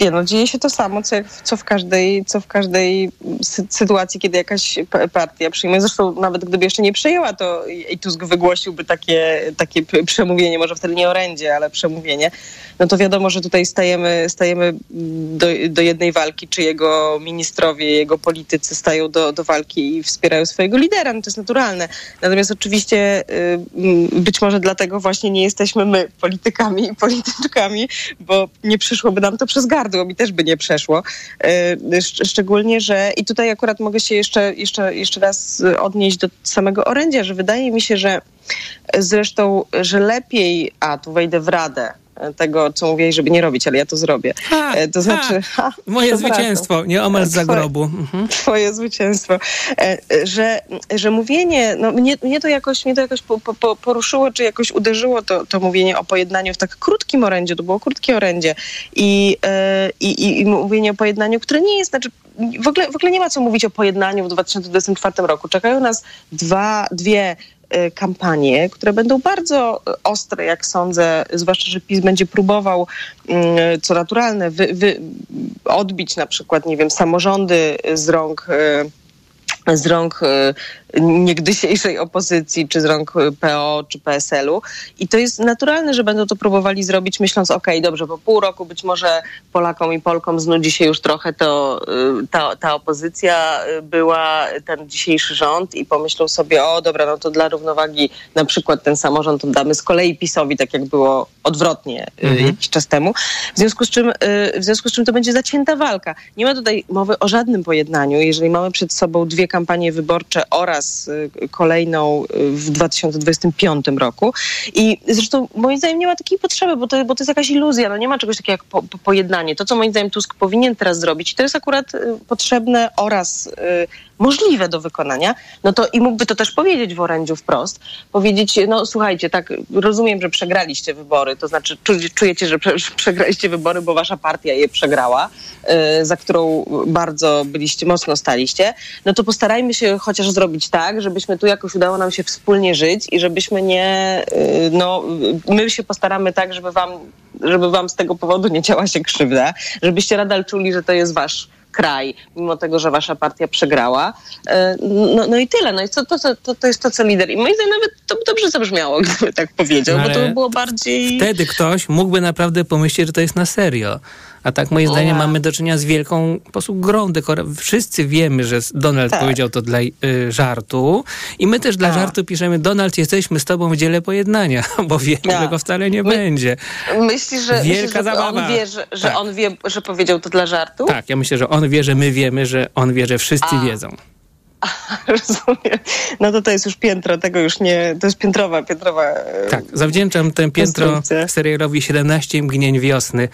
nie, no, dzieje się to samo, co, co, w każdej, co w każdej sy- sytuacji, kiedy jakaś partia przyjmuje. Zresztą nawet gdyby jeszcze nie przejęła, to i Tusk wygłosiłby takie, takie przemówienie, może wtedy nie orędzie, ale przemówienie. No to wiadomo, że tutaj stajemy, stajemy do, do jednej walki, czy jego ministrowie, jego politycy stają do, do walki i wspierają swojego lidera. No to jest naturalne. Natomiast oczywiście y, być może dlatego właśnie nie jesteśmy my politykami i polityczkami, bo nie przyszłoby nam to przez gardło, mi też by nie przeszło. Szcz- Szczególnie, że i tutaj akurat mogę się jeszcze, jeszcze, jeszcze raz odnieść do samego orędzia, że wydaje mi się, że zresztą, że lepiej, a tu wejdę w radę, tego, co mówiłeś, żeby nie robić, ale ja to zrobię. Y, to znaczy, ha, Moje przepraszam. zwycięstwo, nie omal z Twoje- zagrobu. Mhm. Twoje zwycięstwo. E, e, Że, że mówienie, no mnie, mnie to jakoś, mnie to jakoś po, po, po- poruszyło, czy jakoś uderzyło to, to mówienie o pojednaniu w tak krótkim orędzie, to było krótkie orędzie i, e, i, i, mówienie o pojednaniu, które nie jest, znaczy w ogóle, w ogóle nie ma co mówić o pojednaniu w 2024 roku. Czekają nas dwa, dwie e, kampanie, które będą bardzo ostre, jak sądzę, zwłaszcza, że PiS będzie próbował, mm, co naturalne, wy, wy, odbić na przykład, nie wiem, samorządy z rąk e, z rąk e, niegdysiejszej opozycji, czy z rąk PO, czy PSL-u. I to jest naturalne, że będą to próbowali zrobić, myśląc, okej, dobrze, po pół roku być może Polakom i Polkom znudzi się już trochę to, e, ta, ta opozycja e, była, ten dzisiejszy rząd i pomyślą sobie, o dobra, no to dla równowagi na przykład ten samorząd oddamy z kolei PiSowi, tak jak było odwrotnie Mhm. jakiś czas temu. W związku, z czym, y, w związku z czym to będzie zacięta walka. Nie ma tutaj mowy o żadnym pojednaniu. Jeżeli mamy przed sobą dwie kampanie wyborcze oraz y, kolejną y, w 2025 roku. I zresztą moim zdaniem nie ma takiej potrzeby, bo to, bo to jest jakaś iluzja. No nie ma czegoś takiego jak po, po, pojednanie. To, co moim zdaniem Tusk powinien teraz zrobić, to jest akurat y, potrzebne oraz możliwe do wykonania, no to i mógłby to też powiedzieć w orędziu wprost. Powiedzieć, no słuchajcie, tak, rozumiem, że przegraliście wybory, to znaczy czu- czujecie, że prze, że przegraliście wybory, bo wasza partia je przegrała, y, za którą bardzo byliście, mocno staliście, no to postarajmy się chociaż zrobić tak, żebyśmy tu jakoś udało nam się wspólnie żyć i żebyśmy nie, y, no my się postaramy tak, żeby wam, żeby wam z tego powodu nie działa się krzywda, żebyście nadal czuli, że to jest wasz kraj, mimo tego, że wasza partia przegrała. E, No, no i tyle. No i co, to, to, to jest to, co lider. I moim zdaniem nawet to by dobrze zabrzmiało, gdyby tak powiedział, No bo to ale by było bardziej... Wtedy ktoś mógłby naprawdę pomyśleć, że to jest na serio. A tak moim zdaniem Nie. mamy do czynienia z wielką po prostu grą dekora- Wszyscy wiemy, że Donald Tak. powiedział to dla y, żartu i my też dla żartu piszemy Donald, jesteśmy z tobą w dziele pojednania, bo wiemy, Tak. że go wcale nie będzie. Myślisz, że, Wielka myślisz, że zabawa. on wie, że, że Tak. on wie, że powiedział to dla żartu? Tak, ja myślę, że on wie, że my wiemy, że on wie, że wszyscy wiedzą. Rozumiem. No to to jest już piętro, tego już nie... To jest piętrowa, piętrowa... e, Tak, zawdzięczam tę piętro serialowi 17 mgnień wiosny.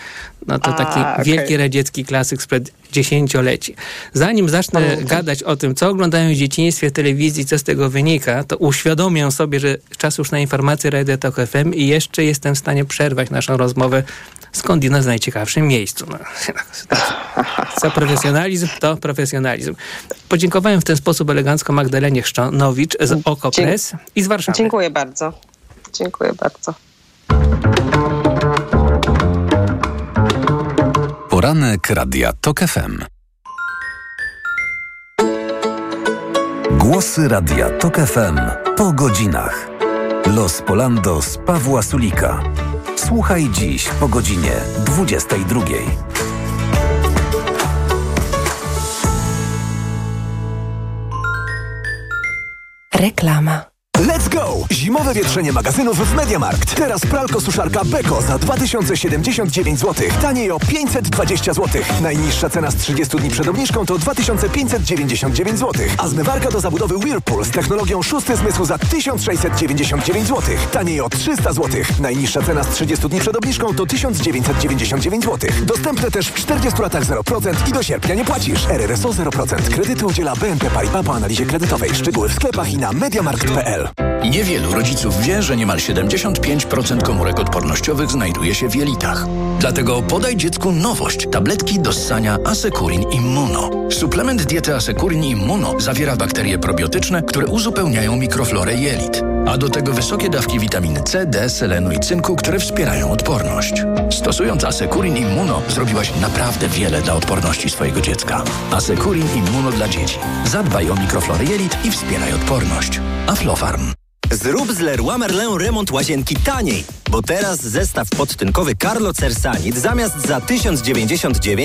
No to A, taki okej. wielki radziecki klasyk sprzed dziesięcioleci. Zanim zacznę gadać o tym, co oglądają w dzieciństwie w telewizji, co z tego wynika, to uświadomię sobie, że czas już na informacje Radio Tok FM i jeszcze jestem w stanie przerwać naszą rozmowę skądinąd w najciekawszym miejscu. No, co profesjonalizm, to profesjonalizm. Podziękowałem w ten sposób elegancko Magdalenie Chrzczonowicz z Okopres i z Warszawy. Dziękuję bardzo. Dziękuję bardzo. Poranek Radia TOK FM. Głosy Radia TOK FM po godzinach. Los Polandos Pawła Sulika. Słuchaj dziś po godzinie 22. Reklama. Let's go! Zimowe wietrzenie magazynów w Mediamarkt. Teraz pralko suszarka Beko za 2079 zł. Taniej o 520 zł. Najniższa cena z 30 dni przed obniżką to 2599 zł. A zmywarka do zabudowy Whirlpool z technologią szósty zmysł za 1699 zł. Taniej o 300 zł. Najniższa cena z 30 dni przed obniżką to 1999 zł. Dostępne też w 40 latach 0% i do sierpnia nie płacisz. RRSO 0%. Kredyty udziela BNP Paribas po analizie kredytowej. Szczegóły w sklepach i na mediamarkt.pl. Niewielu rodziców wie, że niemal 75% komórek odpornościowych znajduje się w jelitach. Dlatego podaj dziecku nowość. Tabletki do ssania Asekurin Immuno. Suplement diety Asekurin Immuno zawiera bakterie probiotyczne, które uzupełniają mikroflorę jelit. A do tego wysokie dawki witaminy C, D, selenu i cynku, które wspierają odporność. Stosując Asekurin Immuno zrobiłaś naprawdę wiele dla odporności swojego dziecka. Asekurin Immuno dla dzieci. Zadbaj o mikroflorę jelit i wspieraj odporność. Aflofarm. Zrób z Leroy Merlin remont łazienki taniej, bo teraz zestaw podtynkowy Carlo Cersanit zamiast za 1099